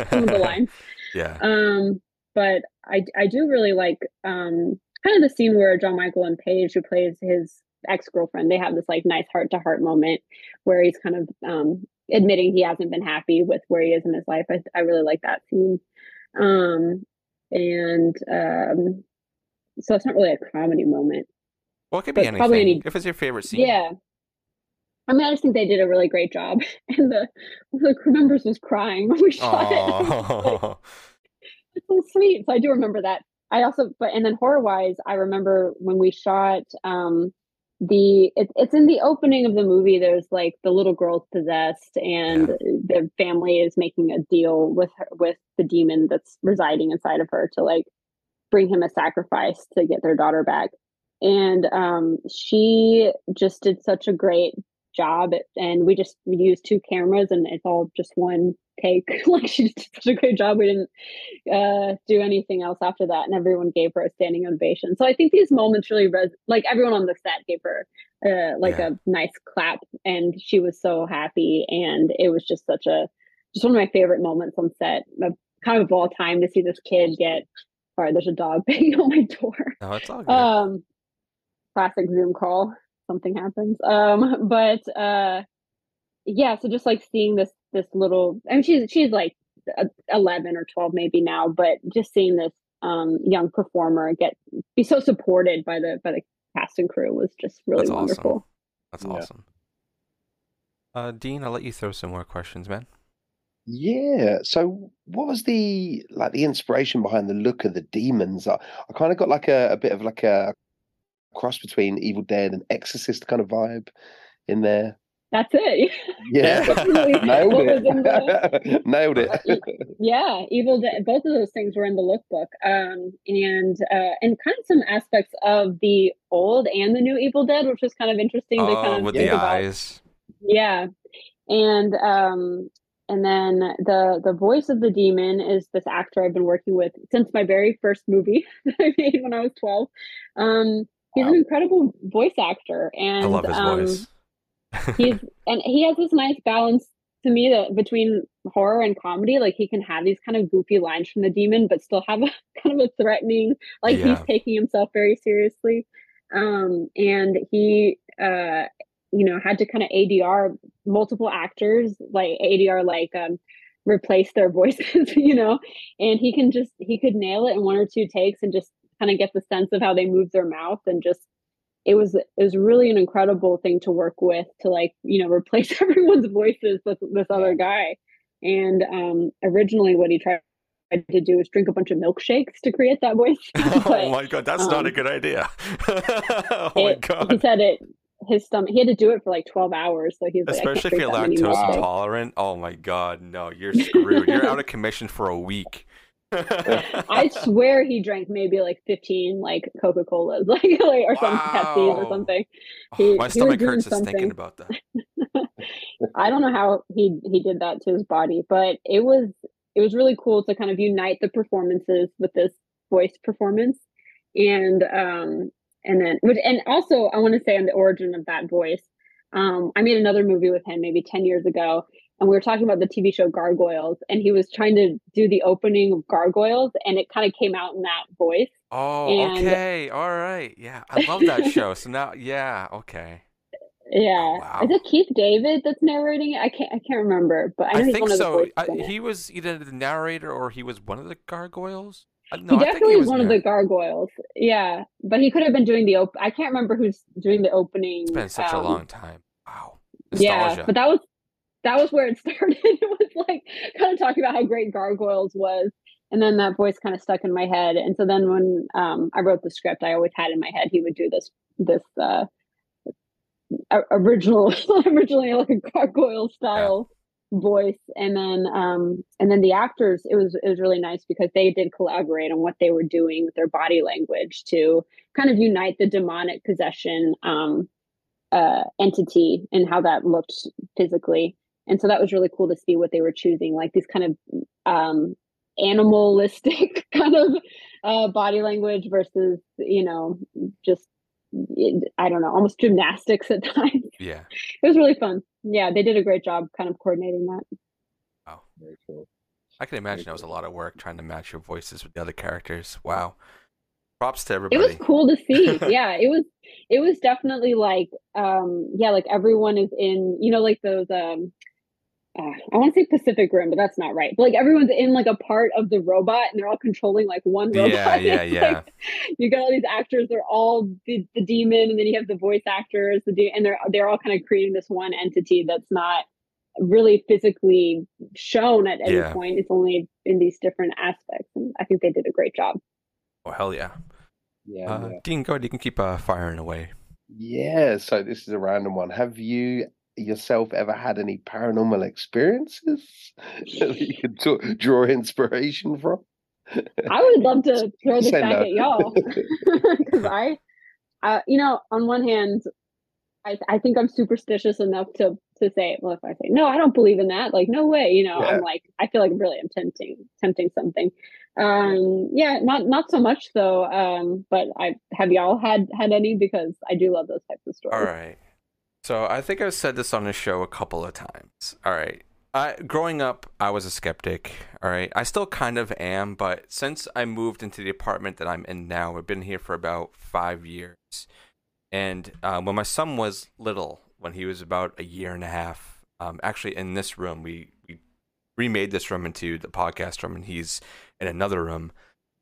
S4: some of the lines.
S3: Yeah.
S4: Um but i i do really like um kind of the scene where john michael and paige who plays his ex-girlfriend they have this like nice heart to heart moment where he's kind of um admitting he hasn't been happy with where he is in his life. I, I really like that scene. Um and um so it's not really a comedy moment
S3: well it could be anything
S4: probably any-
S3: if it's your favorite scene
S4: yeah I mean, I just think they did a really great job, and the the crew members was crying when we shot it. it's so sweet. So I do remember that. I also, but and then horror wise, I remember when we shot um the it, it's in the opening of the movie. There's like the little girl's possessed, and yeah. the family is making a deal with her with the demon that's residing inside of her to like bring him a sacrifice to get their daughter back. And um, she just did such a great job and we just used two cameras and it's all just one take like she did such a great job we didn't uh, do anything else after that and everyone gave her a standing ovation so i think these moments really res- like everyone on the set gave her uh, like yeah. a nice clap and she was so happy and it was just such a just one of my favorite moments on set of, kind of all time to see this kid get sorry there's a dog banging on my door
S3: no it's all good.
S4: um classic zoom call something happens. Um, but uh, yeah, so just like seeing this this little, I mean, she's she's like eleven or twelve maybe now, but just seeing this um young performer get be so supported by the by the cast and crew was just really
S3: That's
S4: wonderful.
S3: Awesome. That's yeah. awesome. Uh, Dean, I'll let you throw some more questions, man.
S2: Yeah. So, what was the like the inspiration behind the look of the demons? I, I kind of got like a, a bit of like a cross between Evil Dead and Exorcist kind of vibe in there.
S4: That's it.
S2: Yeah, nailed it. The, nailed it.
S4: Uh, yeah, Evil Dead. Both of those things were in the lookbook, um, and uh, and kind of some aspects of the old and the new Evil Dead, which was kind of interesting
S3: oh,
S4: to kind of
S3: with the
S4: about.
S3: eyes.
S4: Yeah, and um, and then the the voice of the demon is this actor I've been working with since my very first movie that I made when I was twelve. Um, he's wow. an incredible voice actor, and
S3: I love his um, voice.
S4: he's and he has this nice balance to me that between horror and comedy. Like he can have these kind of goofy lines from the demon, but still have a kind of a threatening, like yeah. he's taking himself very seriously. Um, and he, uh, you know, had to kind of ADR multiple actors, like ADR, like um, replace their voices, you know, and he can just he could nail it in one or two takes and just kind of get the sense of how they move their mouth and just it was it was really an incredible thing to work with to like you know replace everyone's voices with this other guy. And um originally what he tried to do is drink a bunch of milkshakes to create that voice
S3: but, oh my god that's um, not a um, good idea. Oh my god
S4: he said it his stomach he had to do it for like 12 hours so he's
S3: especially
S4: like,
S3: if you're lactose intolerant oh my god no you're screwed you're out of commission for a week
S4: I swear he drank maybe like 15 like Coca Colas, like, like or wow. some Pepsi or something.
S3: He, oh, my stomach hurts just thinking about that.
S4: I don't know how he he did that to his body, but it was it was really cool to kind of unite the performances with this voice performance, and um and then which and also I want to say on the origin of that voice. Um, I made another movie with him maybe 10 years ago, and we were talking about the TV show Gargoyles, and he was trying to do the opening of Gargoyles, and it kind of came out in that voice.
S3: Oh, and... okay, all right, yeah, I love that show. So now, yeah, okay.
S4: Yeah, wow. is it Keith David that's narrating it? I can't, I can't remember, but I,
S3: I think so. I, he was either the narrator or he was one of the gargoyles.
S4: Uh, no, he definitely he was one of the gargoyles. Yeah, but he could have been doing the op- I can't remember who's doing the opening.
S3: It's been such um, a long time. Wow.
S4: Nostalgia. Yeah, but that was that was where it started. it was like kind of talking about how great Gargoyles was. And then that voice kind of stuck in my head. And so then when um, I wrote the script, I always had in my head he would do this this uh, original originally like a gargoyle style. Voice and then um and then the actors it was it was really nice because they did collaborate on what they were doing with their body language to kind of unite the demonic possession um uh entity and how that looked physically. And so that was really cool to see what they were choosing like these kind of um animalistic kind of uh body language versus you know just i don't know almost gymnastics at times.
S3: Yeah.
S4: It was really fun. Yeah they did a great job kind of coordinating that.
S3: Wow. Very cool. I can imagine that was a lot of work trying to match your voices with the other characters. Wow. Props to everybody
S4: it was cool to see. Yeah it was it was definitely like um yeah like everyone is in you know like those um uh, I want to say Pacific Rim, but that's not right. But like everyone's in like a part of the robot, and they're all controlling like one robot.
S3: Yeah, yeah, yeah.
S4: Like, you got all these actors; they're all the, the demon, and then you have the voice actors, the de- and they're they're all kind of creating this one entity that's not really physically shown at any
S3: Yeah.
S4: point. It's only in these different aspects, and I think they did a great job.
S3: Oh hell yeah.
S2: Yeah,
S3: Uh,
S2: yeah.
S3: Dean, go ahead. You can keep uh, firing away.
S2: Yeah, so this is a random one. Have you yourself ever had any paranormal experiences that you could talk, draw inspiration from?
S4: I would love to throw this
S2: Say
S4: back
S2: no.
S4: at y'all because I, uh, you know, on one hand, I I think I'm superstitious enough to to say, well, if I say no, I don't believe in that. Like, no way. You know,
S2: Yeah.
S4: I'm like, I feel like really I'm tempting tempting something. Um, yeah, not not so much though. Um, but I have y'all had had any because I do love those types of stories.
S3: All right. So I think I've said this on the show a couple of times. All right. I, growing up, I was a skeptic. All right. I still kind of am, but since I moved into the apartment that I'm in now, I've been here for about five years. And um, when my son was little, when he was about a year and a half, um, actually in this room, we, we remade this room into the podcast room, and he's in another room.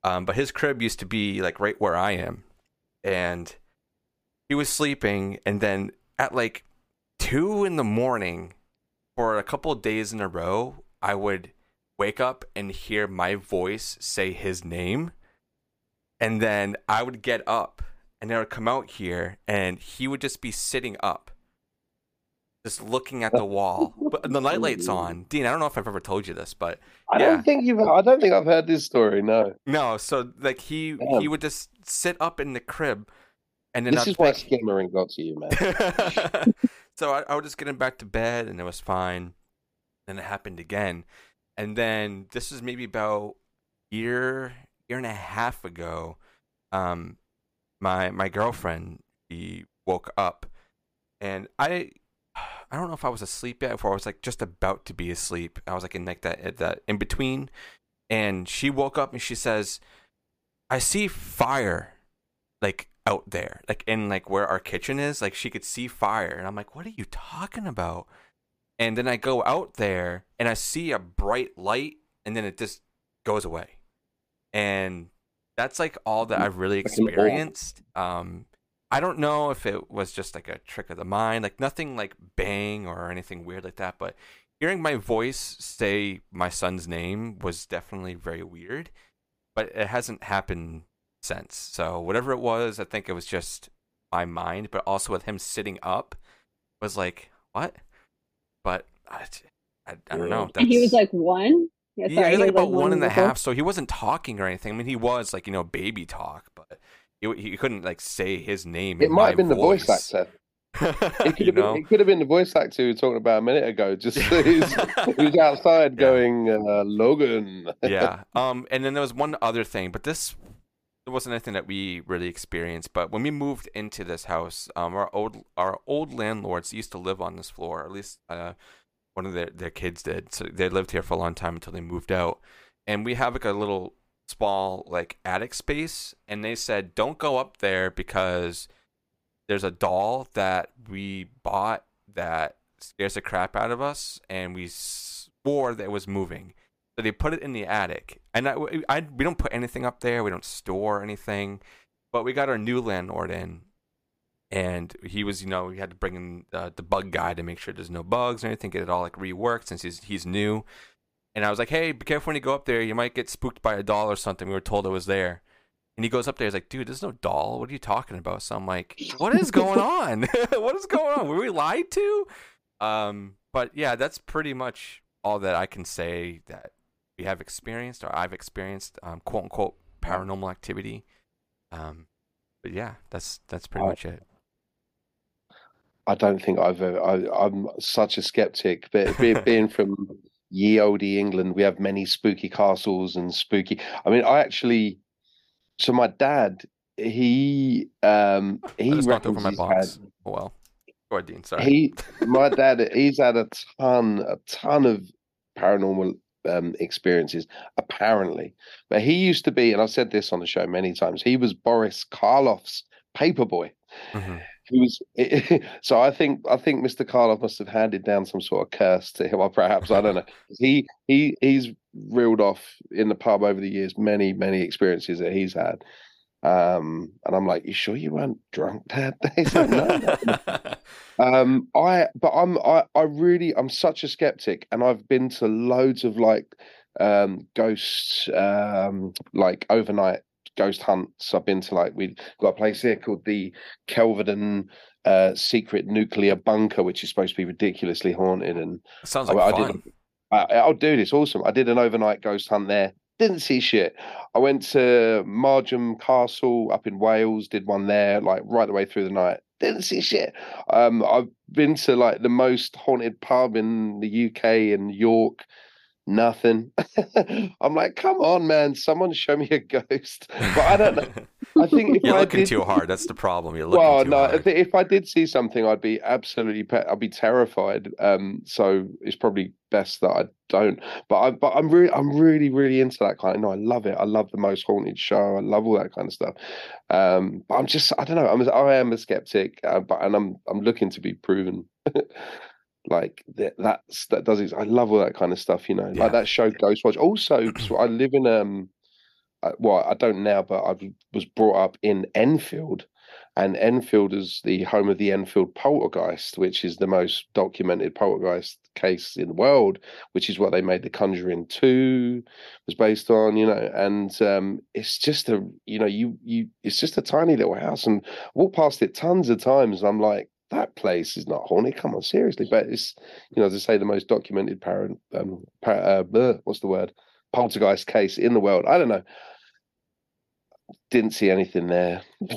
S3: Um, but his crib used to be like right where I am. And he was sleeping, and then at like two in the morning for a couple of days in a row, I would wake up and hear my voice say his name. And then I would get up and I would come out here and he would just be sitting up, just looking at the wall. But the night light's on. Dean, I don't know if I've ever told you this, but
S2: I
S3: Yeah.
S2: don't think you've. I don't think I've heard this story. No,
S3: no, so like he he would just sit up in the crib and then
S2: this
S3: I'd
S2: is why skimmering got to you, man.
S3: so I, I would just getting back to bed and it was fine. Then it happened again. And then this is maybe about year year and a half ago. Um my my girlfriend she woke up and I I don't know if I was asleep yet or I was like just about to be asleep. I was like in like that that in between and she woke up and she says I see fire like out there, like in like where our kitchen is, like she could see fire, and I'm like, "What are you talking about?" And then I go out there and I see a bright light, and then it just goes away, and that's like all that I've really experienced. Um, I don't know if it was just like a trick of the mind, like nothing like bang or anything weird like that, but hearing my voice say my son's name was definitely very weird, but it hasn't happened since. So whatever it was, I think it was just my mind, but also with him sitting up was like, what? But I, I, I don't know.
S4: And he was like one.
S3: yeah,
S4: sorry,
S3: he was like about
S4: one
S3: one and a half, so he wasn't talking or anything. I mean, he was like you know baby talk, but he he couldn't like say his name.
S2: It might have been the voice
S3: voice
S2: actor. It could have been. It could have been the voice actor we were talking about a minute ago. Just who's, who's outside
S3: Yeah.
S2: going, uh, Logan.
S3: yeah. Um, and then there was one other thing, but this it wasn't anything that we really experienced. But when we moved into this house, um, our old our old landlords used to live on this floor. Or at least uh, one of their their kids did. So they lived here for a long time until they moved out. And we have like a little small like attic space, and they said don't go up there because there's a doll that we bought that scares the crap out of us, and we swore that it was moving. So they put it in the attic, and I, I, we don't put anything up there. We don't store anything, but we got our new landlord in, and he was, you know, we had to bring in uh, the bug guy to make sure there's no bugs or anything, get it all like reworked since he's he's new. And I was like, hey, be careful when you go up there. You might get spooked by a doll or something. We were told it was there. And he goes up there. He's like, dude, there's no doll. What are you talking about? So I'm like, what is going on? what is going on? Were we lied to? Um, but yeah, that's pretty much all that I can say that we have experienced or I've experienced, um, quote unquote, paranormal activity. Um, but yeah, that's that's pretty
S2: Oh.
S3: much it.
S2: I don't think I've ever. I, I'm such a skeptic, but being from ye olde England, we have many spooky castles and spooky. I mean, I actually. So my dad, he um
S3: I
S2: he
S3: over
S2: reckons
S3: my box.
S2: had
S3: Oh well. Go ahead, Dean. Sorry.
S2: he my dad he's had a ton a ton of paranormal um experiences apparently but he used to be and i've said this on the show many times he was boris karloff's paperboy
S3: Mhm.
S2: he was. so I think I think Mr. Karloff must have handed down some sort of curse to him, or perhaps I don't know. He he he's reeled off in the pub over the years many many experiences that he's had. Um, and I'm like, you sure you weren't drunk that day? Like, no. um, I, but I'm, I, I really, I'm such a skeptic, and I've been to loads of like um ghosts, um, like overnight ghost hunts. I've been to like we've got a place here called the Kelvedon uh, secret nuclear bunker, which is supposed to be ridiculously haunted. And
S3: sounds like I, fun. I did,
S2: I, I'll do this. Awesome. I did an overnight ghost hunt there. Didn't see shit. I went to Margam Castle up in Wales. Did one there, like right the way through the night. Didn't see shit. Um, I've been to like the most haunted pub in the UK in York nothing. I'm like, come on, man, someone show me a ghost. But I don't know. I think
S3: if you're
S2: I
S3: looking
S2: did...
S3: too hard. That's the problem. You're looking
S2: well,
S3: too
S2: no.
S3: hard.
S2: If I did see something, I'd be absolutely, I'd be terrified. Um, so it's probably best that I don't. But I, but I'm really, I'm really, really into that kind. Of, no, I love it. I love the most haunted show. I love all that kind of stuff. Um, but I'm just, I don't know. I'm, I am a skeptic, uh, but and I'm, I'm looking to be proven. like that that's that does it i love all that kind of stuff you know yeah. like that show ghostwatch also so i live in um well i don't now but i was brought up in enfield and enfield is the home of the enfield poltergeist which is the most documented poltergeist case in the world which is what they made the conjuring 2 was based on you know and um it's just a you know you you it's just a tiny little house and walk past it tons of times i'm like that place is not haunted. Come on, seriously. But it's, you know, as I say, the most documented parent, um, uh, what's the word? Poltergeist case in the world. I don't know. Didn't see anything there.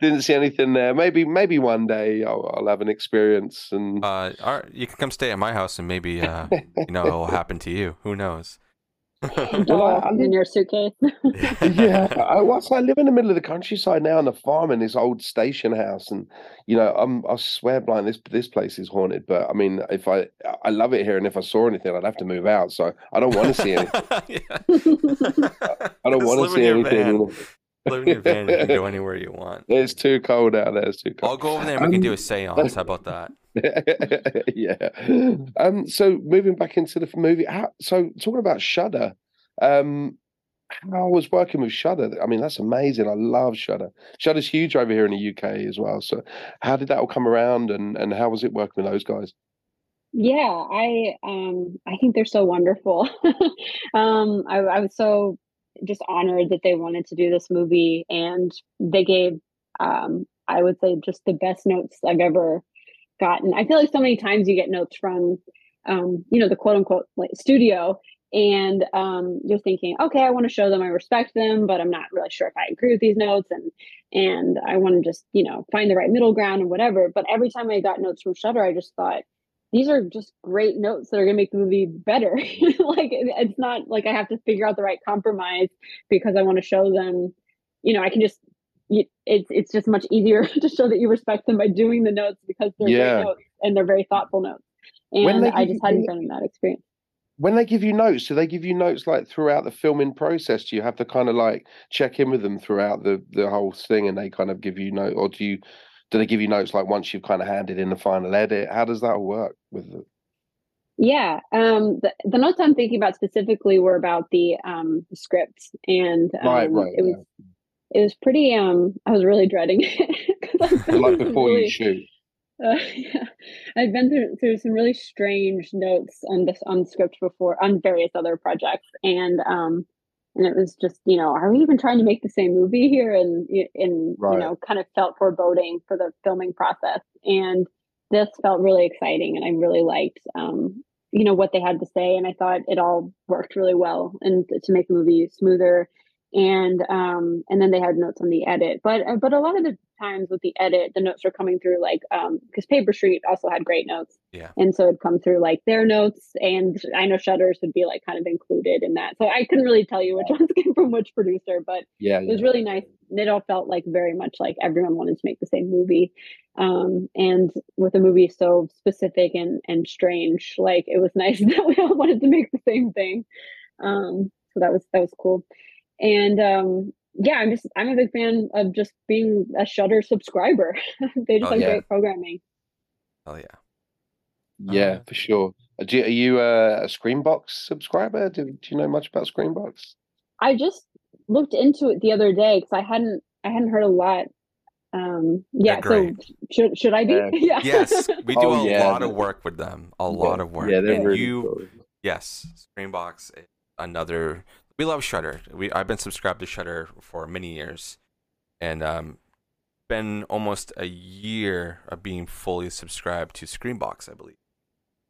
S2: Didn't see anything there. Maybe, maybe one day I'll, I'll have an experience. And
S3: uh, you can come stay at my house, and maybe uh, you know it'll happen to you. Who knows?
S4: well, in your suitcase.
S2: yeah, I, what's I live in the middle of the countryside now on a farm in this old station house, and you know, I'm I swear blind this this place is haunted. But I mean, if I I love it here, and if I saw anything, I'd have to move out. So I don't want to see anything. I don't want to see anything.
S3: Live in your van. You can go anywhere you want.
S2: It's too cold out there. It's too cold.
S3: I'll go over there and we um, can do a seance. How about that?
S2: yeah. Um. So moving back into the movie. How, so talking about Shudder. Um. How was working with Shudder? I mean, that's amazing. I love Shudder. Shudder's huge over here in the UK as well. So, how did that all come around, and and how was it working with those guys?
S4: Yeah, I um I think they're so wonderful. um, I, I was so just honored that they wanted to do this movie and they gave um, i would say just the best notes i've ever gotten. I feel like so many times you get notes from um, you know the quote unquote like studio and um, you're thinking okay i want to show them i respect them but i'm not really sure if i agree with these notes and and i want to just you know find the right middle ground and whatever. But every time i got notes from Shudder, i just thought these are just great notes that are going to make the movie better. like it's not like I have to figure out the right compromise because I want to show them, you know, I can just it's it's just much easier to show that you respect them by doing the notes because they're yeah. great notes and they're very thoughtful notes. And I just hadn't been in that experience.
S2: When they give you notes, do they give you notes like throughout the filming process? Do you have to kind of like check in with them throughout the the whole thing, and they kind of give you note, or do you do they give you notes like once you've kind of handed in the final edit? How does that work with it?
S4: Yeah, um, the, the notes I'm thinking about specifically were about the um, script, and um,
S2: right, right,
S4: it was it was pretty. Um, I was really dreading it.
S2: like before really, you shoot.
S4: Uh, yeah, I've been through through some really strange notes on this on script before on various other projects, and um, and it was just you know are we even trying to make the same movie here? And and right. you know kind of felt foreboding for the filming process. And this felt really exciting and i really liked um you know what they had to say. And i thought it all worked really well and to make the movie smoother and um and then they had notes on the edit but uh, but a lot of the times with the edit the notes were coming through like um because paper street also had great notes.
S3: Yeah.
S4: And so it'd come through like their notes and i know Shudder's would be like kind of included in that. So i couldn't really tell you which ones came from which producer but
S2: yeah,
S4: it was really nice. It all felt like very much like everyone wanted to make the same movie um and with a movie so specific and and strange like it was nice that we all wanted to make the same thing. Um so that was that was cool and um yeah, I'm just I'm a big fan of just being a Shudder subscriber. they just
S3: Oh,
S4: have
S2: yeah.
S4: great programming.
S3: Oh yeah.
S2: Yeah,
S3: Uh,
S2: for sure. Uh, Do you, are you uh, a Screenbox subscriber? Do, do you know much about Screenbox?
S4: I just looked into it the other day because I hadn't I hadn't heard a lot. Um, yeah, so should should I be?
S2: Yeah.
S4: Yeah.
S3: Yes, we do
S2: Oh,
S3: a
S2: yeah,
S3: lot of work with them. A
S2: Yeah.
S3: lot of work.
S2: Yeah, they're
S3: and
S2: really
S3: you,
S2: cool.
S3: yes, Screenbox, is another. We love Shudder. We I've been subscribed to Shudder for many years, and um, been almost a year of being fully subscribed to Screenbox. I believe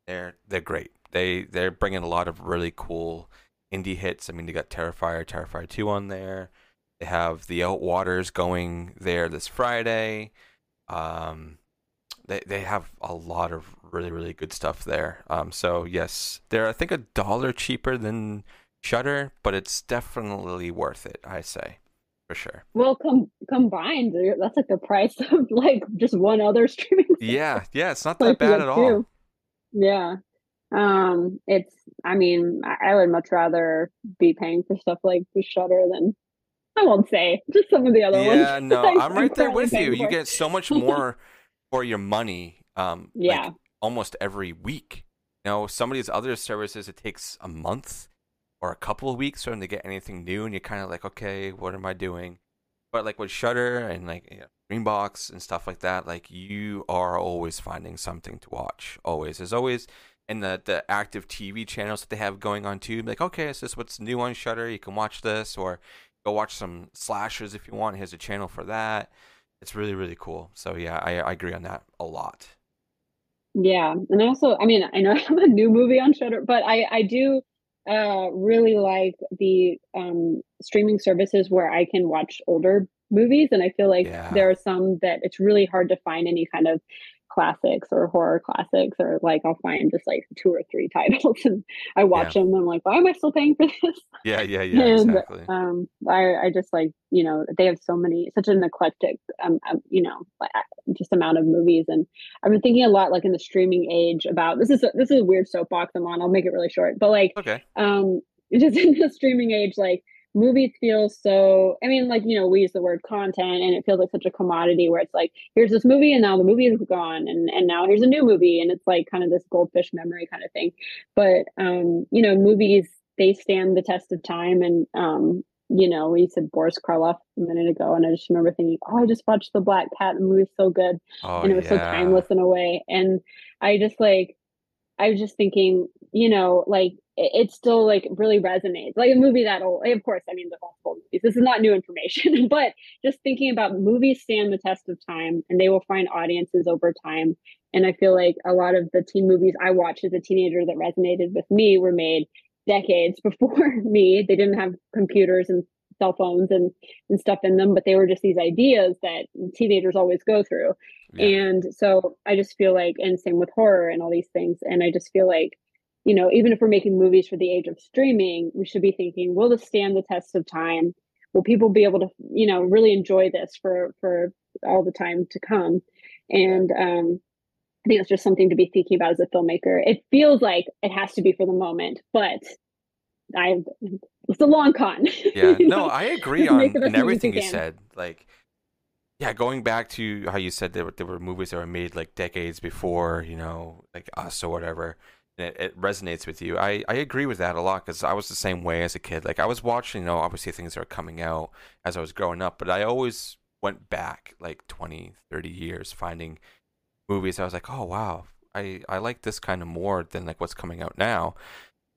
S3: they're they're great. They they're bringing a lot of really cool indie hits. I mean, they got Terrifier, Terrifier two on there. They have the Outwaters going there this Friday. Um, they they have a lot of really really good stuff there. Um, so yes, they're I think a dollar cheaper than Shudder, but it's definitely worth it. I say for sure.
S4: Well, com- combined, that's like the price of like just one other streaming. service.
S3: Yeah, yeah, it's not that
S4: Like,
S3: bad at all.
S4: two. Yeah. Um, it's. I mean, I, would much rather be paying for stuff like the Shudder than I won't say just some of the other ones.
S3: Yeah, no, I'm right there with you. You get so much more for your money. Um, like,
S4: Yeah.
S3: almost every week. You know, some of these other services, it takes a month or a couple of weeks for them to get anything new, and you're kind of like, okay, what am I doing? But like with Shudder and like you know, Screenbox and stuff like that, like you are always finding something to watch. Always, there's always and the the active TV channels that they have going on too. Like, okay, is this what's new on Shudder? You can watch this, or go watch some slashers if you want. Here's a channel for that. It's really really cool. So yeah, I, I agree on that a lot.
S4: Yeah, and also, I mean, I know I have a new movie on Shudder, but I I do uh really like the um streaming services where I can watch older movies, and I feel like
S3: Yeah.
S4: there are some that it's really hard to find any kind of classics or horror classics, or like I'll find just like two or three titles, and I watch them, and I'm like, why am I still paying for this?
S3: Yeah, yeah, yeah,
S4: and
S3: exactly.
S4: um I, I just like you know they have so many such an eclectic um, um you know like, uh, just amount of movies and i've been thinking a lot like in the streaming age about this is a, this is a weird soapbox i'm on i'll make it really short but like
S3: Okay.
S4: um just in the streaming age like movies feel so i mean like you know we use the word content and it feels like such a commodity where it's like here's this movie and now the movie is gone and and now here's a new movie and it's like kind of this goldfish memory kind of thing. But um you know movies they stand the test of time and um you know we said boris karloff a minute ago and i just remember thinking oh i just watched the black cat the movie's so good.
S3: Oh
S4: and it was so timeless in a way. And i just like i was just thinking you know like it, it still like really resonates like a movie that old of course i mean the old movies this is not new information but just thinking about movies stand the test of time and they will find audiences over time and i feel like a lot of the teen movies i watched as a teenager that resonated with me were made decades before me they didn't have computers and cell phones and and stuff in them but they were just these ideas that teenagers always go through
S3: Yeah.
S4: and so I just feel like, and same with horror and all these things. And I just feel like, you know, even if we're making movies for the age of streaming, we should be thinking, will this stand the test of time? Will people be able to, you know, really enjoy this for for all the time to come? And um, I think it's just something to be thinking about as a filmmaker. It feels like it has to be for the moment, but I it's a long con.
S3: yeah
S4: you
S3: no
S4: know?
S3: i agree on
S4: make the best
S3: and everything
S4: you
S3: you said like yeah going back to how you said there were, there were movies that were made like decades before you know like us or whatever it, it resonates with you. I i agree with that a lot because i was the same way as a kid. Like i was watching you know obviously things that were coming out as i was growing up but i always went back like 20 30 years finding movies. I was like oh wow. I i like this kind of more than like what's coming out now.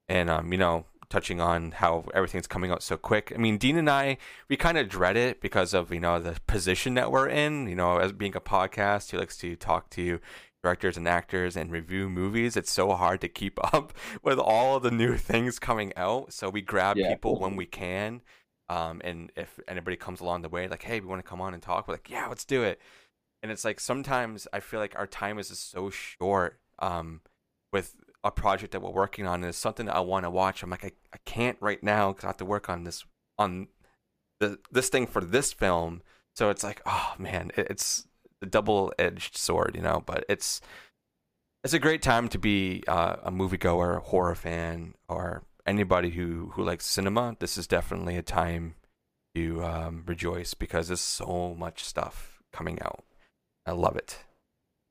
S3: And um you know touching on how everything's coming out so quick. I mean, Dean and I, we kind of dread it because of, you know, the position that we're in. You know, as being a podcast, he likes to talk to directors and actors and review movies. It's so hard to keep up with all of the new things coming out. So we grab
S2: Yeah.
S3: people when we can. Um, and if anybody comes along the way, like, hey, we want to come on and talk, we're like, yeah, let's do it. And it's like sometimes I feel like our time is just so short um, with a project that we're working on and it's something that I want to watch. I'm like, I, I can't right now because I have to work on this on the this thing for this film. So it's like, oh man, it, it's a double edged sword, you know. But it's it's a great time to be uh, a moviegoer, horror fan, or anybody who who likes cinema. This is definitely a time to um, rejoice because there's so much stuff coming out. I love it.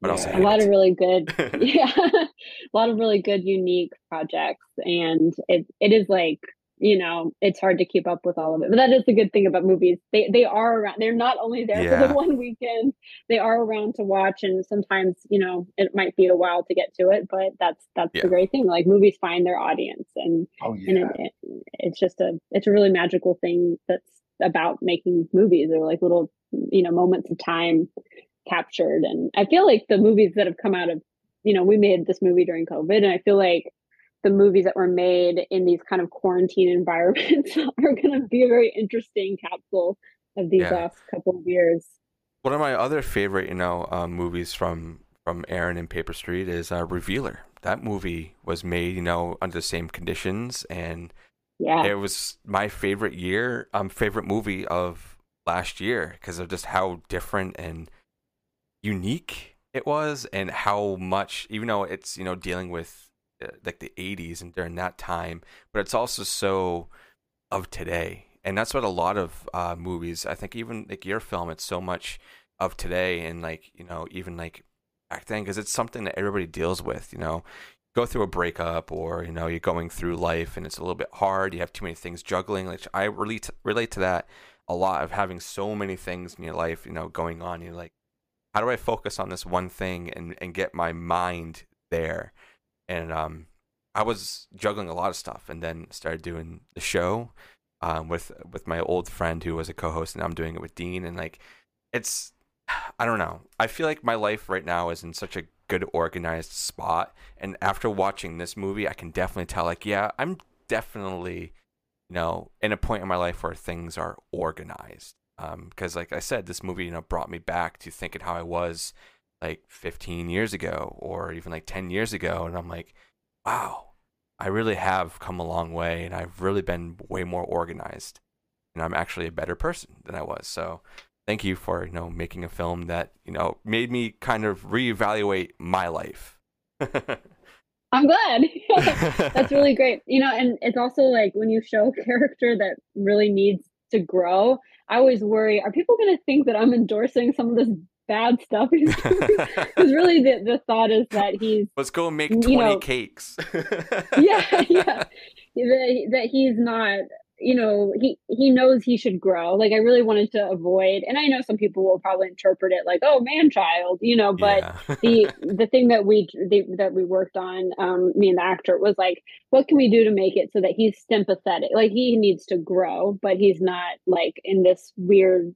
S3: But
S2: Yeah.
S3: also
S4: a lot
S3: it.
S4: of really good yeah a lot of really good unique projects and it it is like you know it's hard to keep up with all of it. But that is the good thing about movies. They they are around they're not only there for the one weekend they are around to watch and sometimes you know it might be a while to get to it but that's that's
S3: Yeah.
S4: the great thing. Like movies find their audience and
S2: Oh
S4: and it, it, it's just a it's a really magical thing that's about making movies or like little you know moments of time captured. And i feel like the movies that have come out of you know we made this movie during covid and i feel like the movies that were made in these kind of quarantine environments are going to be a very interesting capsule of these
S3: Yeah.
S4: last couple of years
S3: One of my other favorite, you know, um, movies from from Aaron and Paper Street is uh, Revealer. That movie was made, you know, under the same conditions, and
S4: yeah
S3: it was my favorite year, um, favorite movie of last year because of just how different and unique it was, and how much, even though it's you know dealing with uh, like the '80s and during that time, but it's also so of today, and that's what a lot of uh, movies. I think even like your film, it's so much of today, and like you know even like back then because it's something that everybody deals with. You know, go through a breakup or you know you're going through life and it's a little bit hard you have too many things juggling like i relate relate to that a lot of having so many things in your life you know going on you're like how do i focus on this one thing and and get my mind there and um i was juggling a lot of stuff and then started doing the show um with with my old friend who was a co-host and i'm doing it with dean and like it's i don't know. I feel like my life right now is in such a good organized spot and after watching this movie i can definitely tell like yeah i'm definitely you know in a point in my life where things are organized. Um because like i said this movie you know brought me back to thinking how i was like 15 years ago or even like 10 years ago and i'm like wow i really have come a long way and i've really been way more organized and i'm actually a better person than i was. So thank you for you know making a film that you know made me kind of reevaluate my life.
S4: I'm glad. That's really great. You know and it's also like when you show a character that really needs to grow i always worry are people going to think that i'm endorsing some of this bad stuff. He's doing because really the, the thought is that he's
S3: let's go make
S4: You
S3: 20
S4: know-
S3: cakes.
S4: Yeah yeah. That, that he's not you know he he knows he should grow. Like i really wanted to avoid and i know some people will probably interpret it like oh man child you know but
S3: Yeah.
S4: the the thing that we the, that we worked on um me and the actor was like what can we do to make it so that he's sympathetic? Like he needs to grow but he's not like in this weird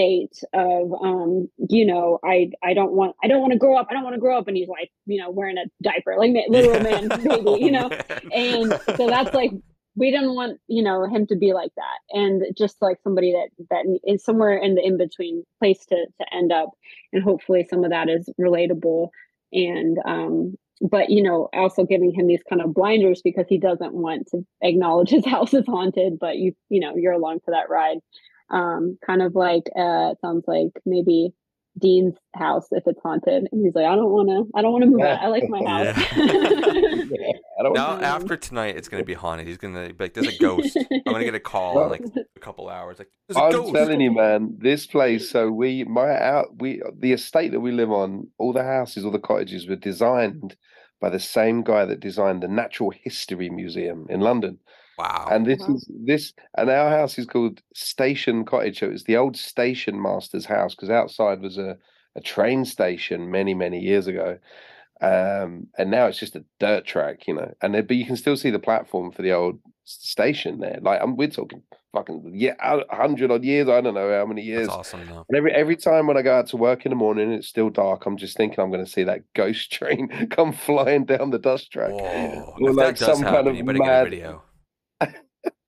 S4: state of um you know i i don't want i don't want to grow up i don't want to grow up and he's like you know wearing a diaper like literal
S3: Yeah.
S4: man baby
S3: Oh,
S4: you know?
S3: Man.
S4: and so that's like we didn't want you know him to be like that. And just like somebody that that is somewhere in the in between place to to end up. And hopefully some of that is relatable. And um but you know also giving him these kind of blinders because he doesn't want to acknowledge his house is haunted but you you know you're along for that ride um kind of like uh sounds like maybe dean's house if it's haunted. And he's like i don't want to i don't want to move out. I like my house.
S2: Yeah, I don't
S3: now after tonight it's gonna be haunted. He's gonna be like there's a ghost. I'm gonna get a call in like a couple hours. Like there's a
S2: I'm
S3: ghost.
S2: telling you, man, this place. So we, my out, we, the estate that we live on, all the houses, all the cottages were designed by the same guy that designed the Natural History Museum in London.
S3: Wow
S2: And this
S4: Wow.
S2: is this, and our house is called Station Cottage. So it's the old station master's house because outside was a, a train station many, many years ago. Um, and now it's just a dirt track, you know. And then, but you can still see the platform for the old station there. Like, I'm, we're talking fucking yeah, a hundred odd years. I don't know how many years.
S3: that's awesome though
S2: And every every time when I go out to work in the morning, and it's still dark. I'm just thinking I'm going to see that ghost train come flying down the dust track.
S3: Whoa.
S2: Or
S3: if
S2: like
S3: that does
S2: some
S3: happen,
S2: kind of
S3: you get a
S2: mad-
S3: video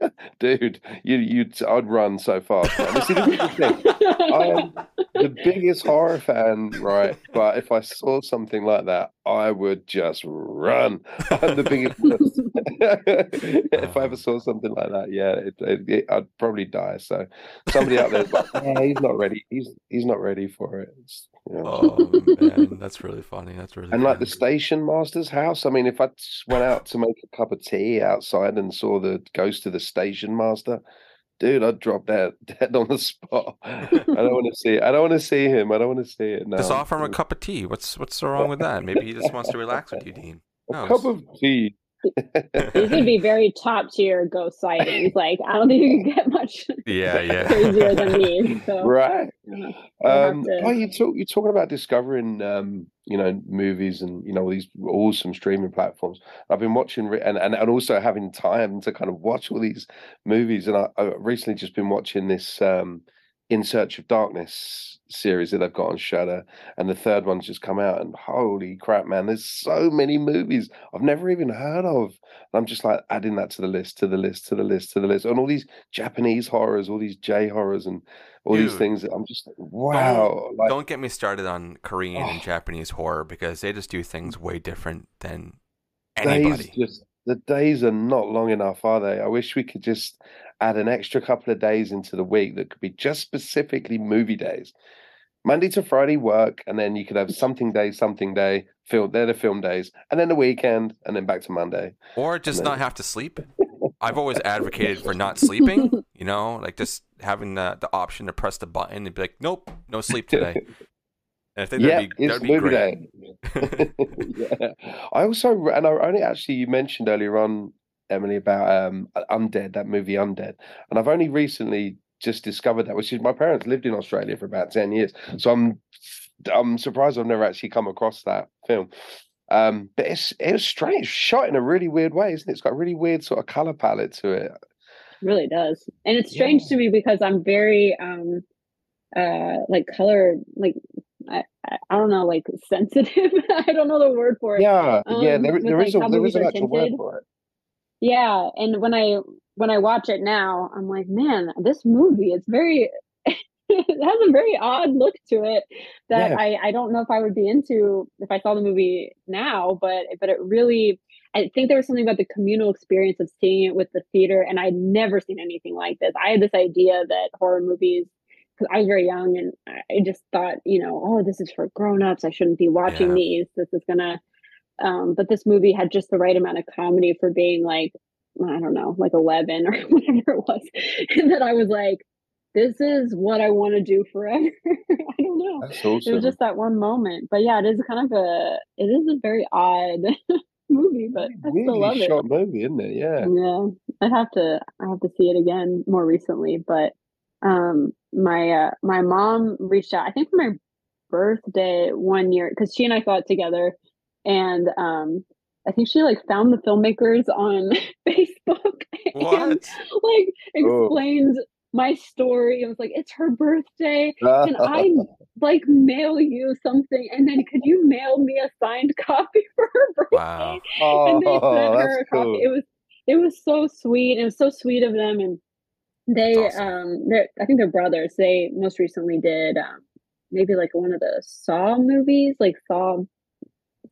S2: Dude, you you I'd run so fast. Man. See, the thing. I am the biggest horror fan, right? But if I saw something like that, I would just run. I'm the biggest. if I ever saw something like that, yeah, it, it, it- I'd probably die. So somebody out there's like, yeah, he's not ready. He's he's not ready for it. You
S3: oh man that's really funny that's really
S2: And like the station master's house, I mean, if I went out to make a cup of tea outside and saw the ghost of the station master, dude, I'd drop dead dead on the spot. I don't want to see it. I don't want to see him. I don't want to see it. No.
S3: Just offer him a cup of tea. What's what's so wrong with that? Maybe he just wants to relax with you, Dean.
S2: a cup of tea.
S4: These would be very top tier ghost sightings. Like I don't think you can get much
S3: Yeah, yeah.
S4: crazier than these. So
S2: right.
S4: uh, we'll
S2: Um,
S4: to-
S2: oh, you talk. You're talking about discovering, um, you know, movies and you know all these awesome streaming platforms. I've been watching re- and, and and also having time to kind of watch all these movies. And I, I recently just been watching this um, In Search of Darkness series that they've got on Shudder, and the third one's just come out. And holy crap, man! There's so many movies I've never even heard of. And I'm just like adding that to the list, to the list, to the list, to the list, and all these Japanese horrors, all these J horrors, and all these things. I'm just like, wow. like,
S3: Don't get me started on Korean and oh. Japanese horror because they just do things mm. way different than anybody.
S2: just the days are not long enough, are they? I wish we could just add an extra couple of days into the week that could be just specifically movie days. Monday to Friday work, and then you could have something day, something day, film they're the film days, and then the weekend, and then back to Monday.
S3: Or just
S2: then-
S3: not have to sleep. I've always advocated for not sleeping, you know, like just having the, the option to press the button and be like, nope, no sleep today. And I think
S2: yeah,
S3: that'd be,
S2: it's
S3: that'd be
S2: movie
S3: great.
S2: day. yeah. I also and I only actually you mentioned earlier on, Emily, about um Undead, that movie Undead. And I've only recently just discovered that, which is my parents lived in Australia for about 10 years. So I'm I'm surprised I've never actually come across that film. Um, but it's it was strange, shot in a really weird way, isn't it? It's got a really weird sort of color palette to it.
S4: really does and it's strange to me because i'm very um uh like color like i i don't know like sensitive i don't know the word for it
S2: Yeah, yeah,
S4: Um,
S2: there,
S4: with,
S2: there is
S4: like,
S2: a
S4: how
S2: there is an actual word for it.
S4: yeah and when i when i watch it now i'm like man this movie it's very it has a very odd look to it that
S2: Yeah.
S4: i i don't know if i would be into if i saw the movie now but but it really I think there was something about the communal experience of seeing it with the theater, and I'd never seen anything like this. I had this idea that horror movies, because I was very young, and I just thought, you know, oh, this is for grown-ups. I shouldn't be watching
S3: Yeah.
S4: these. This is gonna. Um, but this movie had just the right amount of comedy for being like, I don't know, like eleven or whatever it was, and that I was like, this is what I want to do forever. I don't know
S2: That's
S4: it was just that one moment but yeah it is kind of a it is a very odd movie but i still love
S2: really
S4: it
S2: movie, isn't it? Yeah.
S4: yeah i have to i have to see it again more recently but um my uh my mom reached out i think for my birthday one year because she and i saw it together and um i think she like found the filmmakers on facebook and
S3: What?
S4: like
S2: Oh.
S4: explained my story. It was like, it's her birthday. Can I like mail you something? And then could you mail me a signed copy for her birthday?
S3: Wow.
S4: and they sent
S2: Oh,
S4: her a copy.
S2: cool.
S4: It was it was so sweet. It was so sweet of them. And they
S3: awesome.
S4: um they're I think they're brothers. They most recently did um maybe like one of the Saw movies, like Saw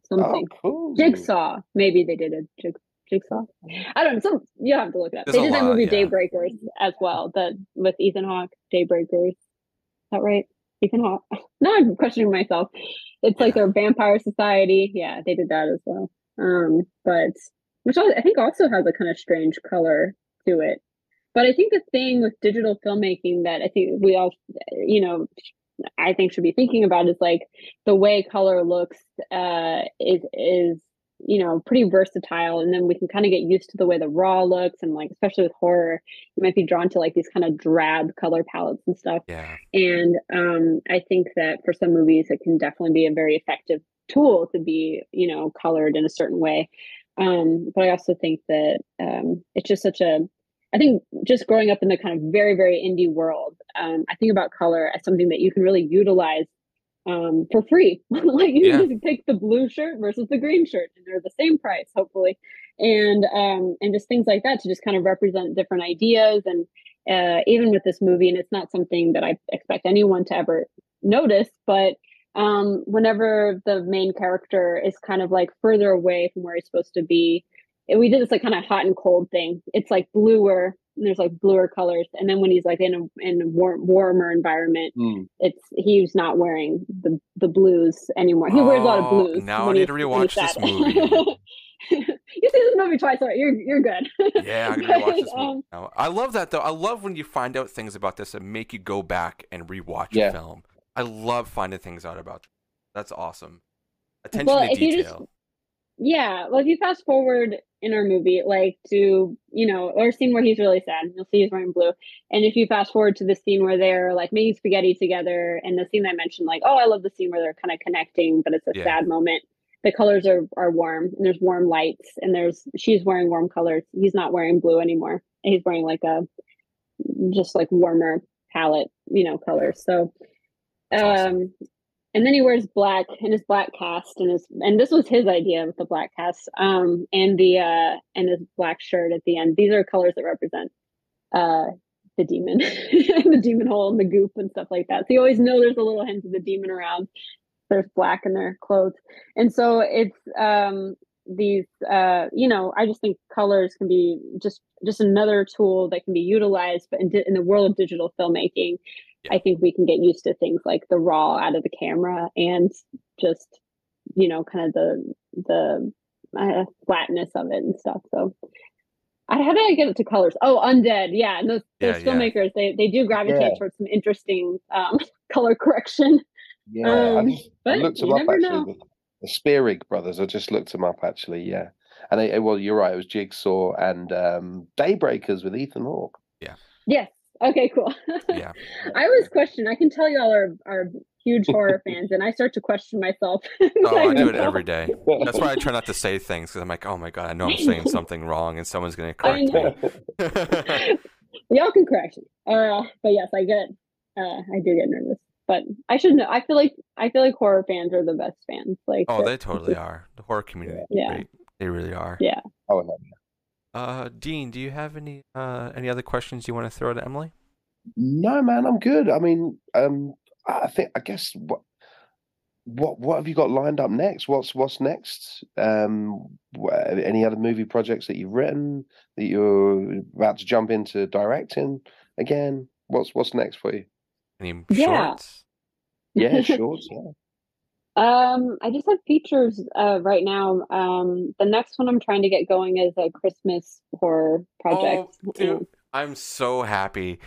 S4: something.
S2: Oh, cool.
S4: Jigsaw. Maybe they did a jig, jigsaw. I don't know. Some you have to look it up.
S3: There's
S4: they did that
S3: lot,
S4: movie
S3: yeah.
S4: Daybreakers as well. The with Ethan Hawke, Daybreakers. Is that right? Ethan Hawke. Now I'm questioning myself. It's like their vampire society. Yeah, they did that as well. Um, but which I think also has a kind of strange color to it. But I think the thing with digital filmmaking that I think we all, you know, I think should be thinking about is like the way color looks uh, is is you know pretty versatile, and then we can kind of get used to the way the raw looks, and like especially with horror, you might be drawn to like these kind of drab color palettes and stuff.
S3: Yeah.
S4: And um, I think that for some movies, it can definitely be a very effective tool to be, you know, colored in a certain way. Um, but I also think that um, it's just such a, I think just growing up in the kind of very, very indie world, um, I think about color as something that you can really utilize um, for free. like you
S3: Yeah.
S4: just pick the blue shirt versus the green shirt, and they're the same price, hopefully. And um, and just things like that to just kind of represent different ideas and uh, even with this movie, and it's not something that I expect anyone to ever notice, but um, whenever the main character is kind of like further away from where he's supposed to be, and we did this like kind of hot and cold thing. It's like bluer, and there's like bluer colors, and then when he's like in a in a warm, warmer environment,
S2: Hmm.
S4: it's he's not wearing the the blues anymore. He wears a lot of
S3: Oh,
S4: blues.
S3: now I need to rewatch this movie.
S4: you see this movie twice already. You're you're good.
S3: Yeah, I'm gonna watch
S4: But,
S3: this movie
S4: um,
S3: now. I love that though. I love when you find out things about this and make you go back and rewatch
S2: Yeah.
S3: a film. I love finding things out about. This. That's awesome. Attention
S4: Well,
S3: to
S4: if you just-
S3: detail.
S4: Yeah, well, if you fast forward in our movie, like to you know, or scene where he's really sad, you'll see he's wearing blue. And if you fast forward to the scene where they're like making spaghetti together, and the scene I mentioned, like, oh, I love the scene where they're kind of connecting, but it's a
S3: Yeah.
S4: sad moment. The colors are are warm, and there's warm lights, and there's she's wearing warm colors. He's not wearing blue anymore. He's wearing like a just like warmer palette, you know, colors. So,
S3: That's awesome.
S4: Um, and then he wears black and his black cast and his and this was his idea with the black cast um and the uh and his black shirt at the end. These are colors that represent uh the demon the demon hole and the goop and stuff like that. So you always know there's a little hint of the demon around. There's black in their clothes. And so it's um these uh you know i just think colors can be just just another tool that can be utilized but in, di- in the world of digital filmmaking I think we can get used to things like the raw out of the camera and just you know kind of the the uh, flatness of it and stuff. So, I, how did I get it to colors? Oh, undead, yeah. And those, those
S3: Yeah, yeah.
S4: filmmakers they they do gravitate
S2: Yeah.
S4: towards some interesting um, color correction.
S2: Yeah, I,
S4: Um,
S2: just, I
S4: but
S2: looked them
S4: you
S2: up
S4: never
S2: actually.
S4: know.
S2: The, the Spierig brothers. I just looked them up actually. Yeah, and they, well, you're right. It was Jigsaw and um, Daybreakers with Ethan Hawke. Yeah.
S4: Yes. Okay. Cool.
S3: Yeah.
S4: I always question. I can tell y'all are are huge horror fans, and I start to question myself.
S3: Oh, I do it
S4: myself.
S3: every day. That's why I try not to say things because I'm like, oh my god, I know I'm saying something wrong and someone's gonna correct me.
S4: Y'all can correct me. Uh, but yes, I get. Uh, I do get nervous, but I should know. I feel like I feel like horror fans are the best fans. Like,
S3: oh,
S4: they're-
S3: totally are. The horror community.
S4: Yeah.
S3: Great. They really are.
S4: Yeah.
S2: Oh no.
S3: Uh, Dean, do you have any uh any other questions you want to throw to Emily?
S2: No, man, I'm good. I mean, um, I think I guess what what what have you got lined up next? What's what's next? Um, wh- any other movie projects that you've written that you're about to jump into directing again? What's what's next for you?
S3: Any
S4: Yeah.
S3: shorts?
S2: Yeah, shorts. Yeah.
S4: Um, I just have features uh right now. Um, the next one I'm trying to get going is a Christmas horror project.
S3: Oh, dude, I'm so happy.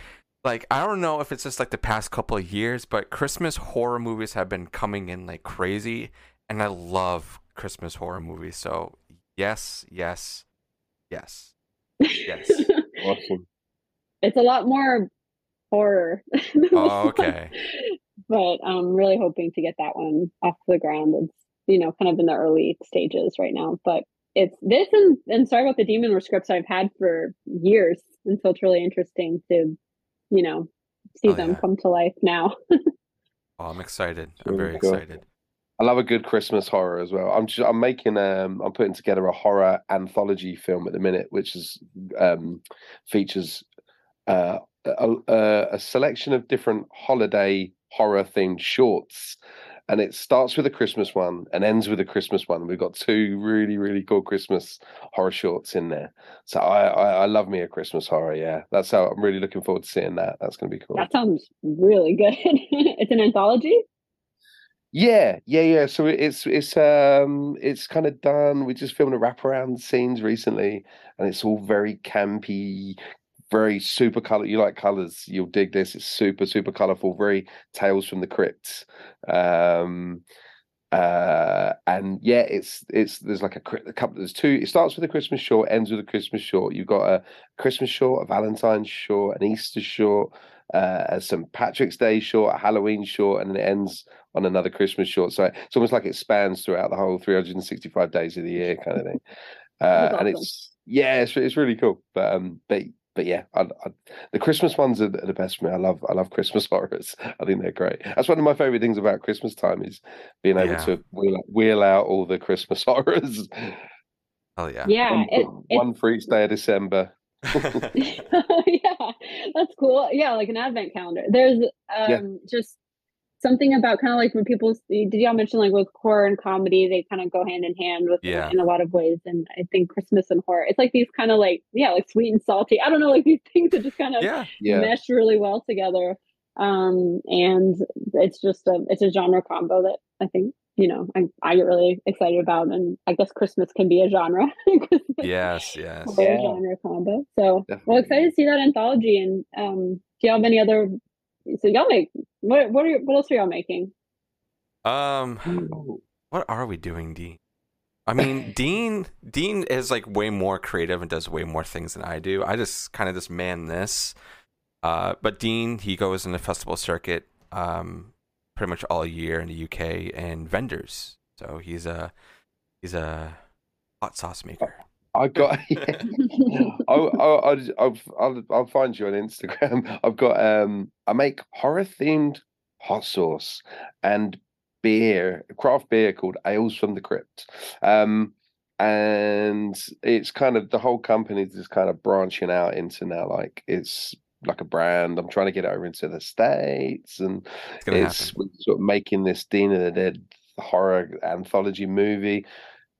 S3: Like I don't know if it's just like the past couple of years, but Christmas horror movies have been coming in like crazy, and I love Christmas horror movies. So yes, yes, yes. Yes.
S2: Awesome.
S4: it's a lot more horror. than this
S3: Oh,
S4: one.
S3: okay.
S4: But I'm really hoping to get that one off the ground. It's you know kind of in the early stages right now, but it's this and and sorry about the demon were scripts I've had for years, and so it's really interesting to you know see
S3: Oh,
S4: them
S3: yeah.
S4: come to life now.
S3: Oh, I'm excited. I'm
S2: Very
S3: very
S2: cool.
S3: excited.
S2: I love a good Christmas horror as well. I'm just, I'm making um I'm putting together a horror anthology film at the minute, which is um features uh a, a, a selection of different holiday horror themed shorts. And it starts with a Christmas one and ends with a Christmas one. We've got two really, really cool Christmas horror shorts in there. So I, I, I love me a Christmas horror. Yeah, that's how I'm really looking forward to seeing that. That's going to be cool.
S4: that sounds really good. it's an anthology.
S2: Yeah, yeah, yeah. So it's it's um it's kind of done. We just filmed a wraparound scenes recently, and it's all very campy, very super color. You like colors, you'll dig this. It's super super colorful, very Tales from the Crypt. Um, uh, and yeah, it's it's there's like a, a couple. There's two. It starts with a Christmas short, ends with a Christmas short. You've got a Christmas short, a Valentine's short, an Easter short, uh, a St. Patrick's Day short, a Halloween short, and it ends on another Christmas short. So it's almost like it spans throughout the whole 365 days of the year, kind of thing. Uh, and it's yeah, it's it's really cool. But um, but but yeah, I, I, the Christmas ones are the the best for me. I love I love Christmas horrors. I think they're great. That's one of my favorite things about Christmas time is being able
S3: Yeah.
S2: to wheel, wheel out all the Christmas horrors.
S3: Oh yeah.
S4: Yeah,
S2: one,
S4: it,
S2: for-
S4: it's
S2: one for each day of December.
S4: yeah, that's cool. Yeah, like an advent calendar. There's um
S2: Yeah.
S4: just something about kind of like when people see, did y'all mention like with horror and comedy, they kind of go hand in hand with
S3: Yeah.
S4: in a lot of ways. And I think Christmas and horror, it's like these kind of like yeah, like sweet and salty. I don't know, like these things that just kind of
S3: yeah.
S2: Yeah,
S4: mesh really well together. Um, and it's just a it's a genre combo that I think you know, I I get really excited about, and I guess Christmas can be a genre.
S3: yes, yes,
S4: yeah. genre combo. So, Definitely. well, excited to see that anthology. And um, do you have any other? So y'all make what? What are what else are y'all making?
S3: Um, what are we doing, Dean? I mean, Dean Dean is like way more creative and does way more things than I do. I just kind of just man this. Uh, but Dean, he goes in the festival circuit um, pretty much all year in the UK and vendors. So he's a he's a hot sauce maker.
S2: I got. Yeah. I'll, I'll, I'll, I'll, I'll find you on Instagram. I've got. Um, I make horror themed hot sauce and beer, craft beer called Ales from the Crypt. Um, and it's kind of the whole company is just kind of branching out into now like it's like a brand. I'm trying to get it over into the states, and it's, it's sort of making this Dean of the Dead horror anthology movie.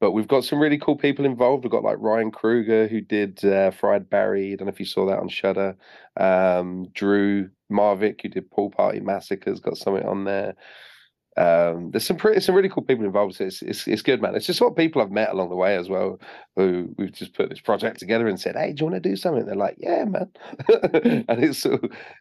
S2: But we've got some really cool people involved. We've got like Ryan Kruger who did uh, Fried Barry. I don't know if you saw that on Shudder. Um, Drew Marvick who did Pool Party Massacres got something on there. Um, there's some pretty, some really cool people involved. So it's, it's it's good, man. It's just what people I've met along the way as well, who we've just put this project together and said, "Hey, do you want to do something?" They're like, "Yeah, man," and it's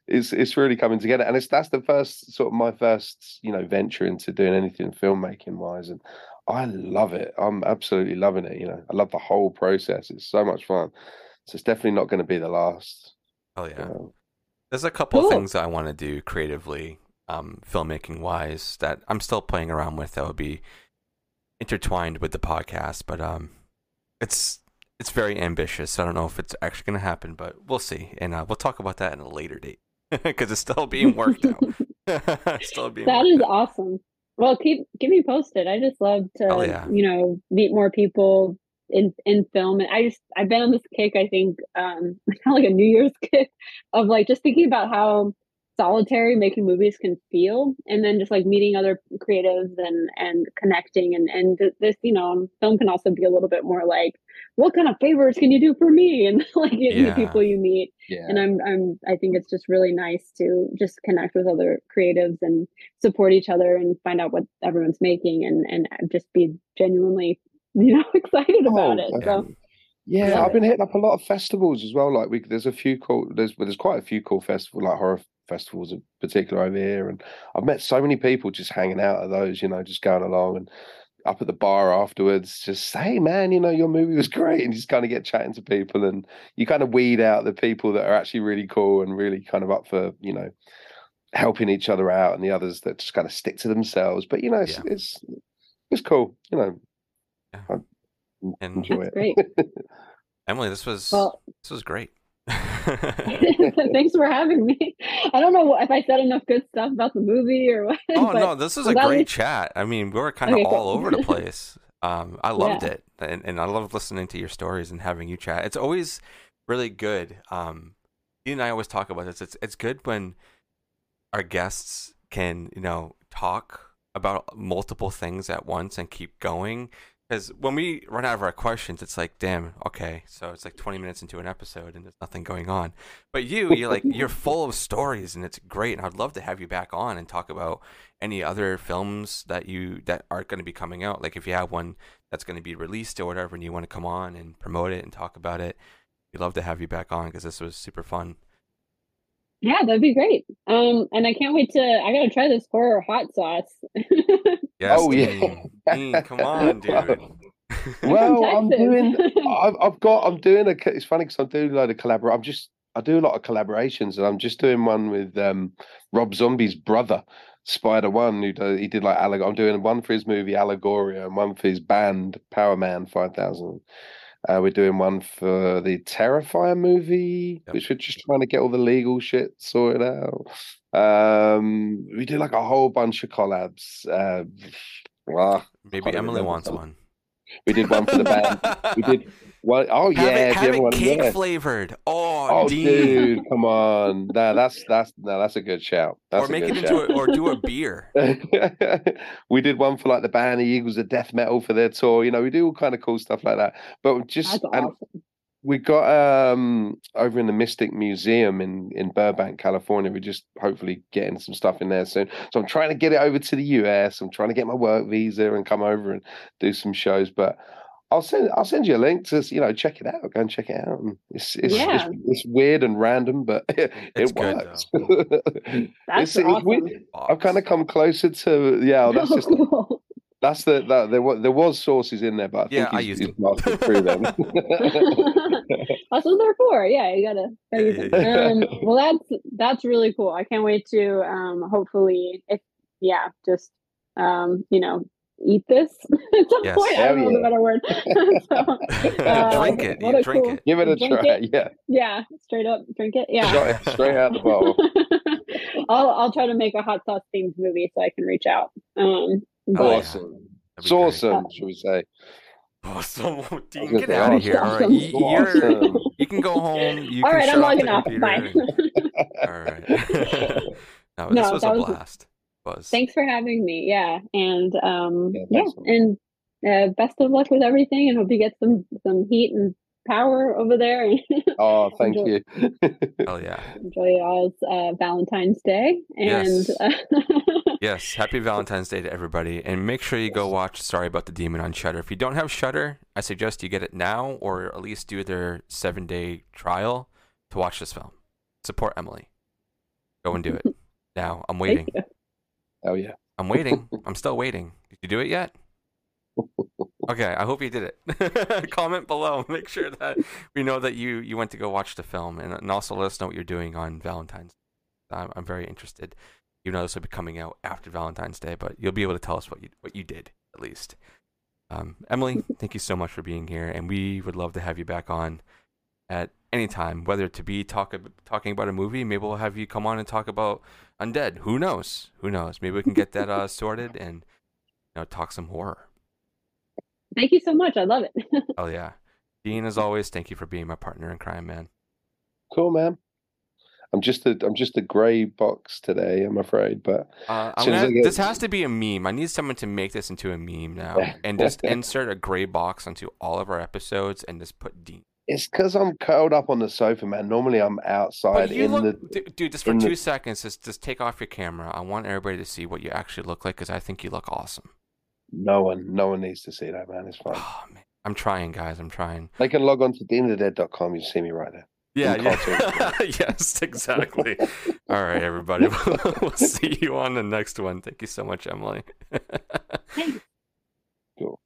S2: it's it's really coming together. And it's that's the first sort of my first you know venture into doing anything filmmaking wise, and I love it. I'm absolutely loving it. You know, I love the whole process. It's so much fun. So it's definitely not going to be the last.
S3: Oh yeah. You know. There's a couple cool. things I want to do creatively um, filmmaking wise that I'm still playing around with that would be intertwined with the podcast, but um, it's it's very ambitious. I don't know if it's actually going to happen, but we'll see, and uh, we'll talk about that in a later date because it's still being worked out.
S4: still being that is out. awesome. Well, keep keep me posted. I just love to oh, yeah. you know meet more people in in film, and I just I've been on this kick. I think um, kind of like a New Year's kick of like just thinking about how solitary making movies can feel and then just like meeting other creatives and and connecting and and this you know film can also be a little bit more like what kind of favors can you do for me and like yeah. the people you meet yeah. and i'm i'm i think it's just really nice to just connect with other creatives and support each other and find out what everyone's making and and uh, just be genuinely you know excited oh, about it so
S2: yeah, I've been hitting up a lot of festivals as well. Like we, there's a few cool, there's there's quite a few cool festivals, like horror festivals in particular over here. And I've met so many people just hanging out at those, you know, just going along and up at the bar afterwards, just hey man, you know, your movie was great, and just kind of get chatting to people, and you kind of weed out the people that are actually really cool and really kind of up for you know helping each other out, and the others that just kind of stick to themselves. But you know, it's yeah. it's, it's cool, you know. Yeah. I enjoy it.
S4: Great.
S3: Emily, this was well, this was great.
S4: Thanks for having me. I don't know if I said enough good stuff about the movie or what.
S3: Oh no, this is a great chat. I mean, we were kind of okay, all cool. over the place. Um, I loved yeah. it, and, and I love listening to your stories and having you chat. It's always really good. Um, you and I always talk about this. It's it's good when our guests can you know talk about multiple things at once and keep going because when we run out of our questions, it's like, damn, okay, so it's like 20 minutes into an episode and there's nothing going on. But you, you're like, you're full of stories and it's great. And I'd love to have you back on and talk about any other films that you that are going to be coming out. Like if you have one that's going to be released or whatever, and you want to come on and promote it and talk about it, we'd love to have you back on because this was super fun.
S4: Yeah, that'd be great. Um, and I can't wait to. I gotta try this horror hot sauce.
S3: yes, oh yeah, Dean, come on, dude.
S2: well, I'm doing. I've, I've, got. I'm doing a. It's funny because I'm doing a lot of collaborate. I'm just. I do a lot of collaborations, and I'm just doing one with um, Rob Zombie's brother, Spider One, who does, he did like Alleg- I'm doing one for his movie Allegoria and one for his band Powerman Five Thousand. Uh, we're doing one for the Terrifier movie, yep. which we're just trying to get all the legal shit sorted out. Um, we do like a whole bunch of collabs. Uh,
S3: well, Maybe Emily wants one.
S2: We did one for the band. we did well, oh yeah,
S3: have it, have it cake yeah. flavored. Oh,
S2: oh dude, come on. No, that's that's no, that's a good shout. That's
S3: or make it into a, or do a beer.
S2: we did one for like the band, the Eagles of Death Metal for their tour. You know, we do all kind of cool stuff like that. But just awesome. we got um over in the Mystic Museum in in Burbank, California. We're just hopefully getting some stuff in there soon. So I'm trying to get it over to the US. I'm trying to get my work visa and come over and do some shows. But I'll send I'll send you a link to you know check it out. Go and check it out. And it's it's,
S4: Yeah.
S2: it's it's weird and random, but it,
S3: It's
S2: it
S3: good,
S2: works.
S4: That's
S2: It's- it's
S4: awesome.
S2: weird. I've kind of come closer to yeah. That's just that's the that there was there was sources in there, but I think
S3: Yeah, I used
S2: he's
S3: them.
S2: through them.
S4: that's what they're for. Yeah, you gotta. gotta use
S3: Yeah,
S4: them.
S3: yeah,
S4: Um, well, that's that's really cool. I can't wait to um, hopefully, if yeah, just um, you know, eat this at some
S3: Yes.
S4: point. I don't
S2: Hell
S4: know the better word. so, uh,
S3: drink it.
S4: what
S3: You
S4: a
S3: drink
S4: cool-
S3: it.
S2: Give it a try.
S4: it.
S2: Yeah,
S4: yeah, straight up drink it. Yeah.
S2: Shot straight out of the bottle.
S4: I'll I'll try to make a hot sauce themed movie so I can reach out. Um, but
S3: Oh,
S2: awesome.
S3: That'd
S2: It's
S3: be great.
S2: awesome, should we say?
S3: Awesome. Dean, get
S2: say
S3: out of here. All right.
S4: awesome.
S3: You, you're,
S2: Awesome.
S3: you can go home. You
S4: all
S3: can
S4: right, I'm logging off. Bye.
S3: All right. no,
S4: No,
S3: this was a
S4: was-
S3: blast. Was.
S4: Thanks for having me. Yeah, and um,
S2: Yeah,
S4: yeah,
S2: thanks so much.
S4: and uh, best of luck with everything, and hope you get some some heat and power over there,
S2: Oh, thank
S4: Enjoy.
S2: you.
S3: oh yeah.
S4: enjoy y'all's uh, Valentine's Day. And
S3: Yes.
S4: uh,
S3: Yes, happy Valentine's Day to everybody, and make sure you go watch Sorry About the Demon on Shudder. If you don't have Shudder, I suggest you get it now, or at least do their seven-day trial to watch this film. Support Emily. Go and do it now. I'm waiting.
S2: Oh yeah.
S3: I'm waiting. I'm still waiting. Did you do it yet? Okay, I hope you did it. Comment below. Make sure that we know that you you went to go watch the film, and, and also let us know what you're doing on Valentine's. I'm, I'm very interested. You know this will be coming out after Valentine's Day, but you'll be able to tell us what you what you did at least. Um, Emily, thank you so much for being here, and we would love to have you back on at any time, whether to be talk talking about a movie. Maybe we'll have you come on and talk about Undead. Who knows? Who knows? Maybe we can get that uh, sorted and you know talk some horror.
S4: Thank you so much. I love it.
S3: Oh yeah, Dean, as always, thank you for being my partner in crime, man.
S2: Cool, man. I'm just a I'm just a grey box today, I'm afraid, but
S3: Uh, I'm gonna,
S2: get-
S3: this has to be a meme. I need someone to make this into a meme now, and just insert a gray box onto all of our episodes, and just put Dean.
S2: It's because I'm curled up on the sofa, man. Normally I'm outside
S3: But you
S2: in
S3: look,
S2: the
S3: dude. Just for
S2: in the-
S3: two seconds, just just take off your camera. I want everybody to see what you actually look like, because I think you look awesome.
S2: no one no one needs to see that, man. It's fine.
S3: Oh man, I'm trying, guys. I'm trying.
S2: They can log on to deanofthedead.com, you see me right there.
S3: Yeah, yeah. yes, exactly. All right, everybody. we'll see you on the next one. Thank you so much, Emily.
S4: Thanks.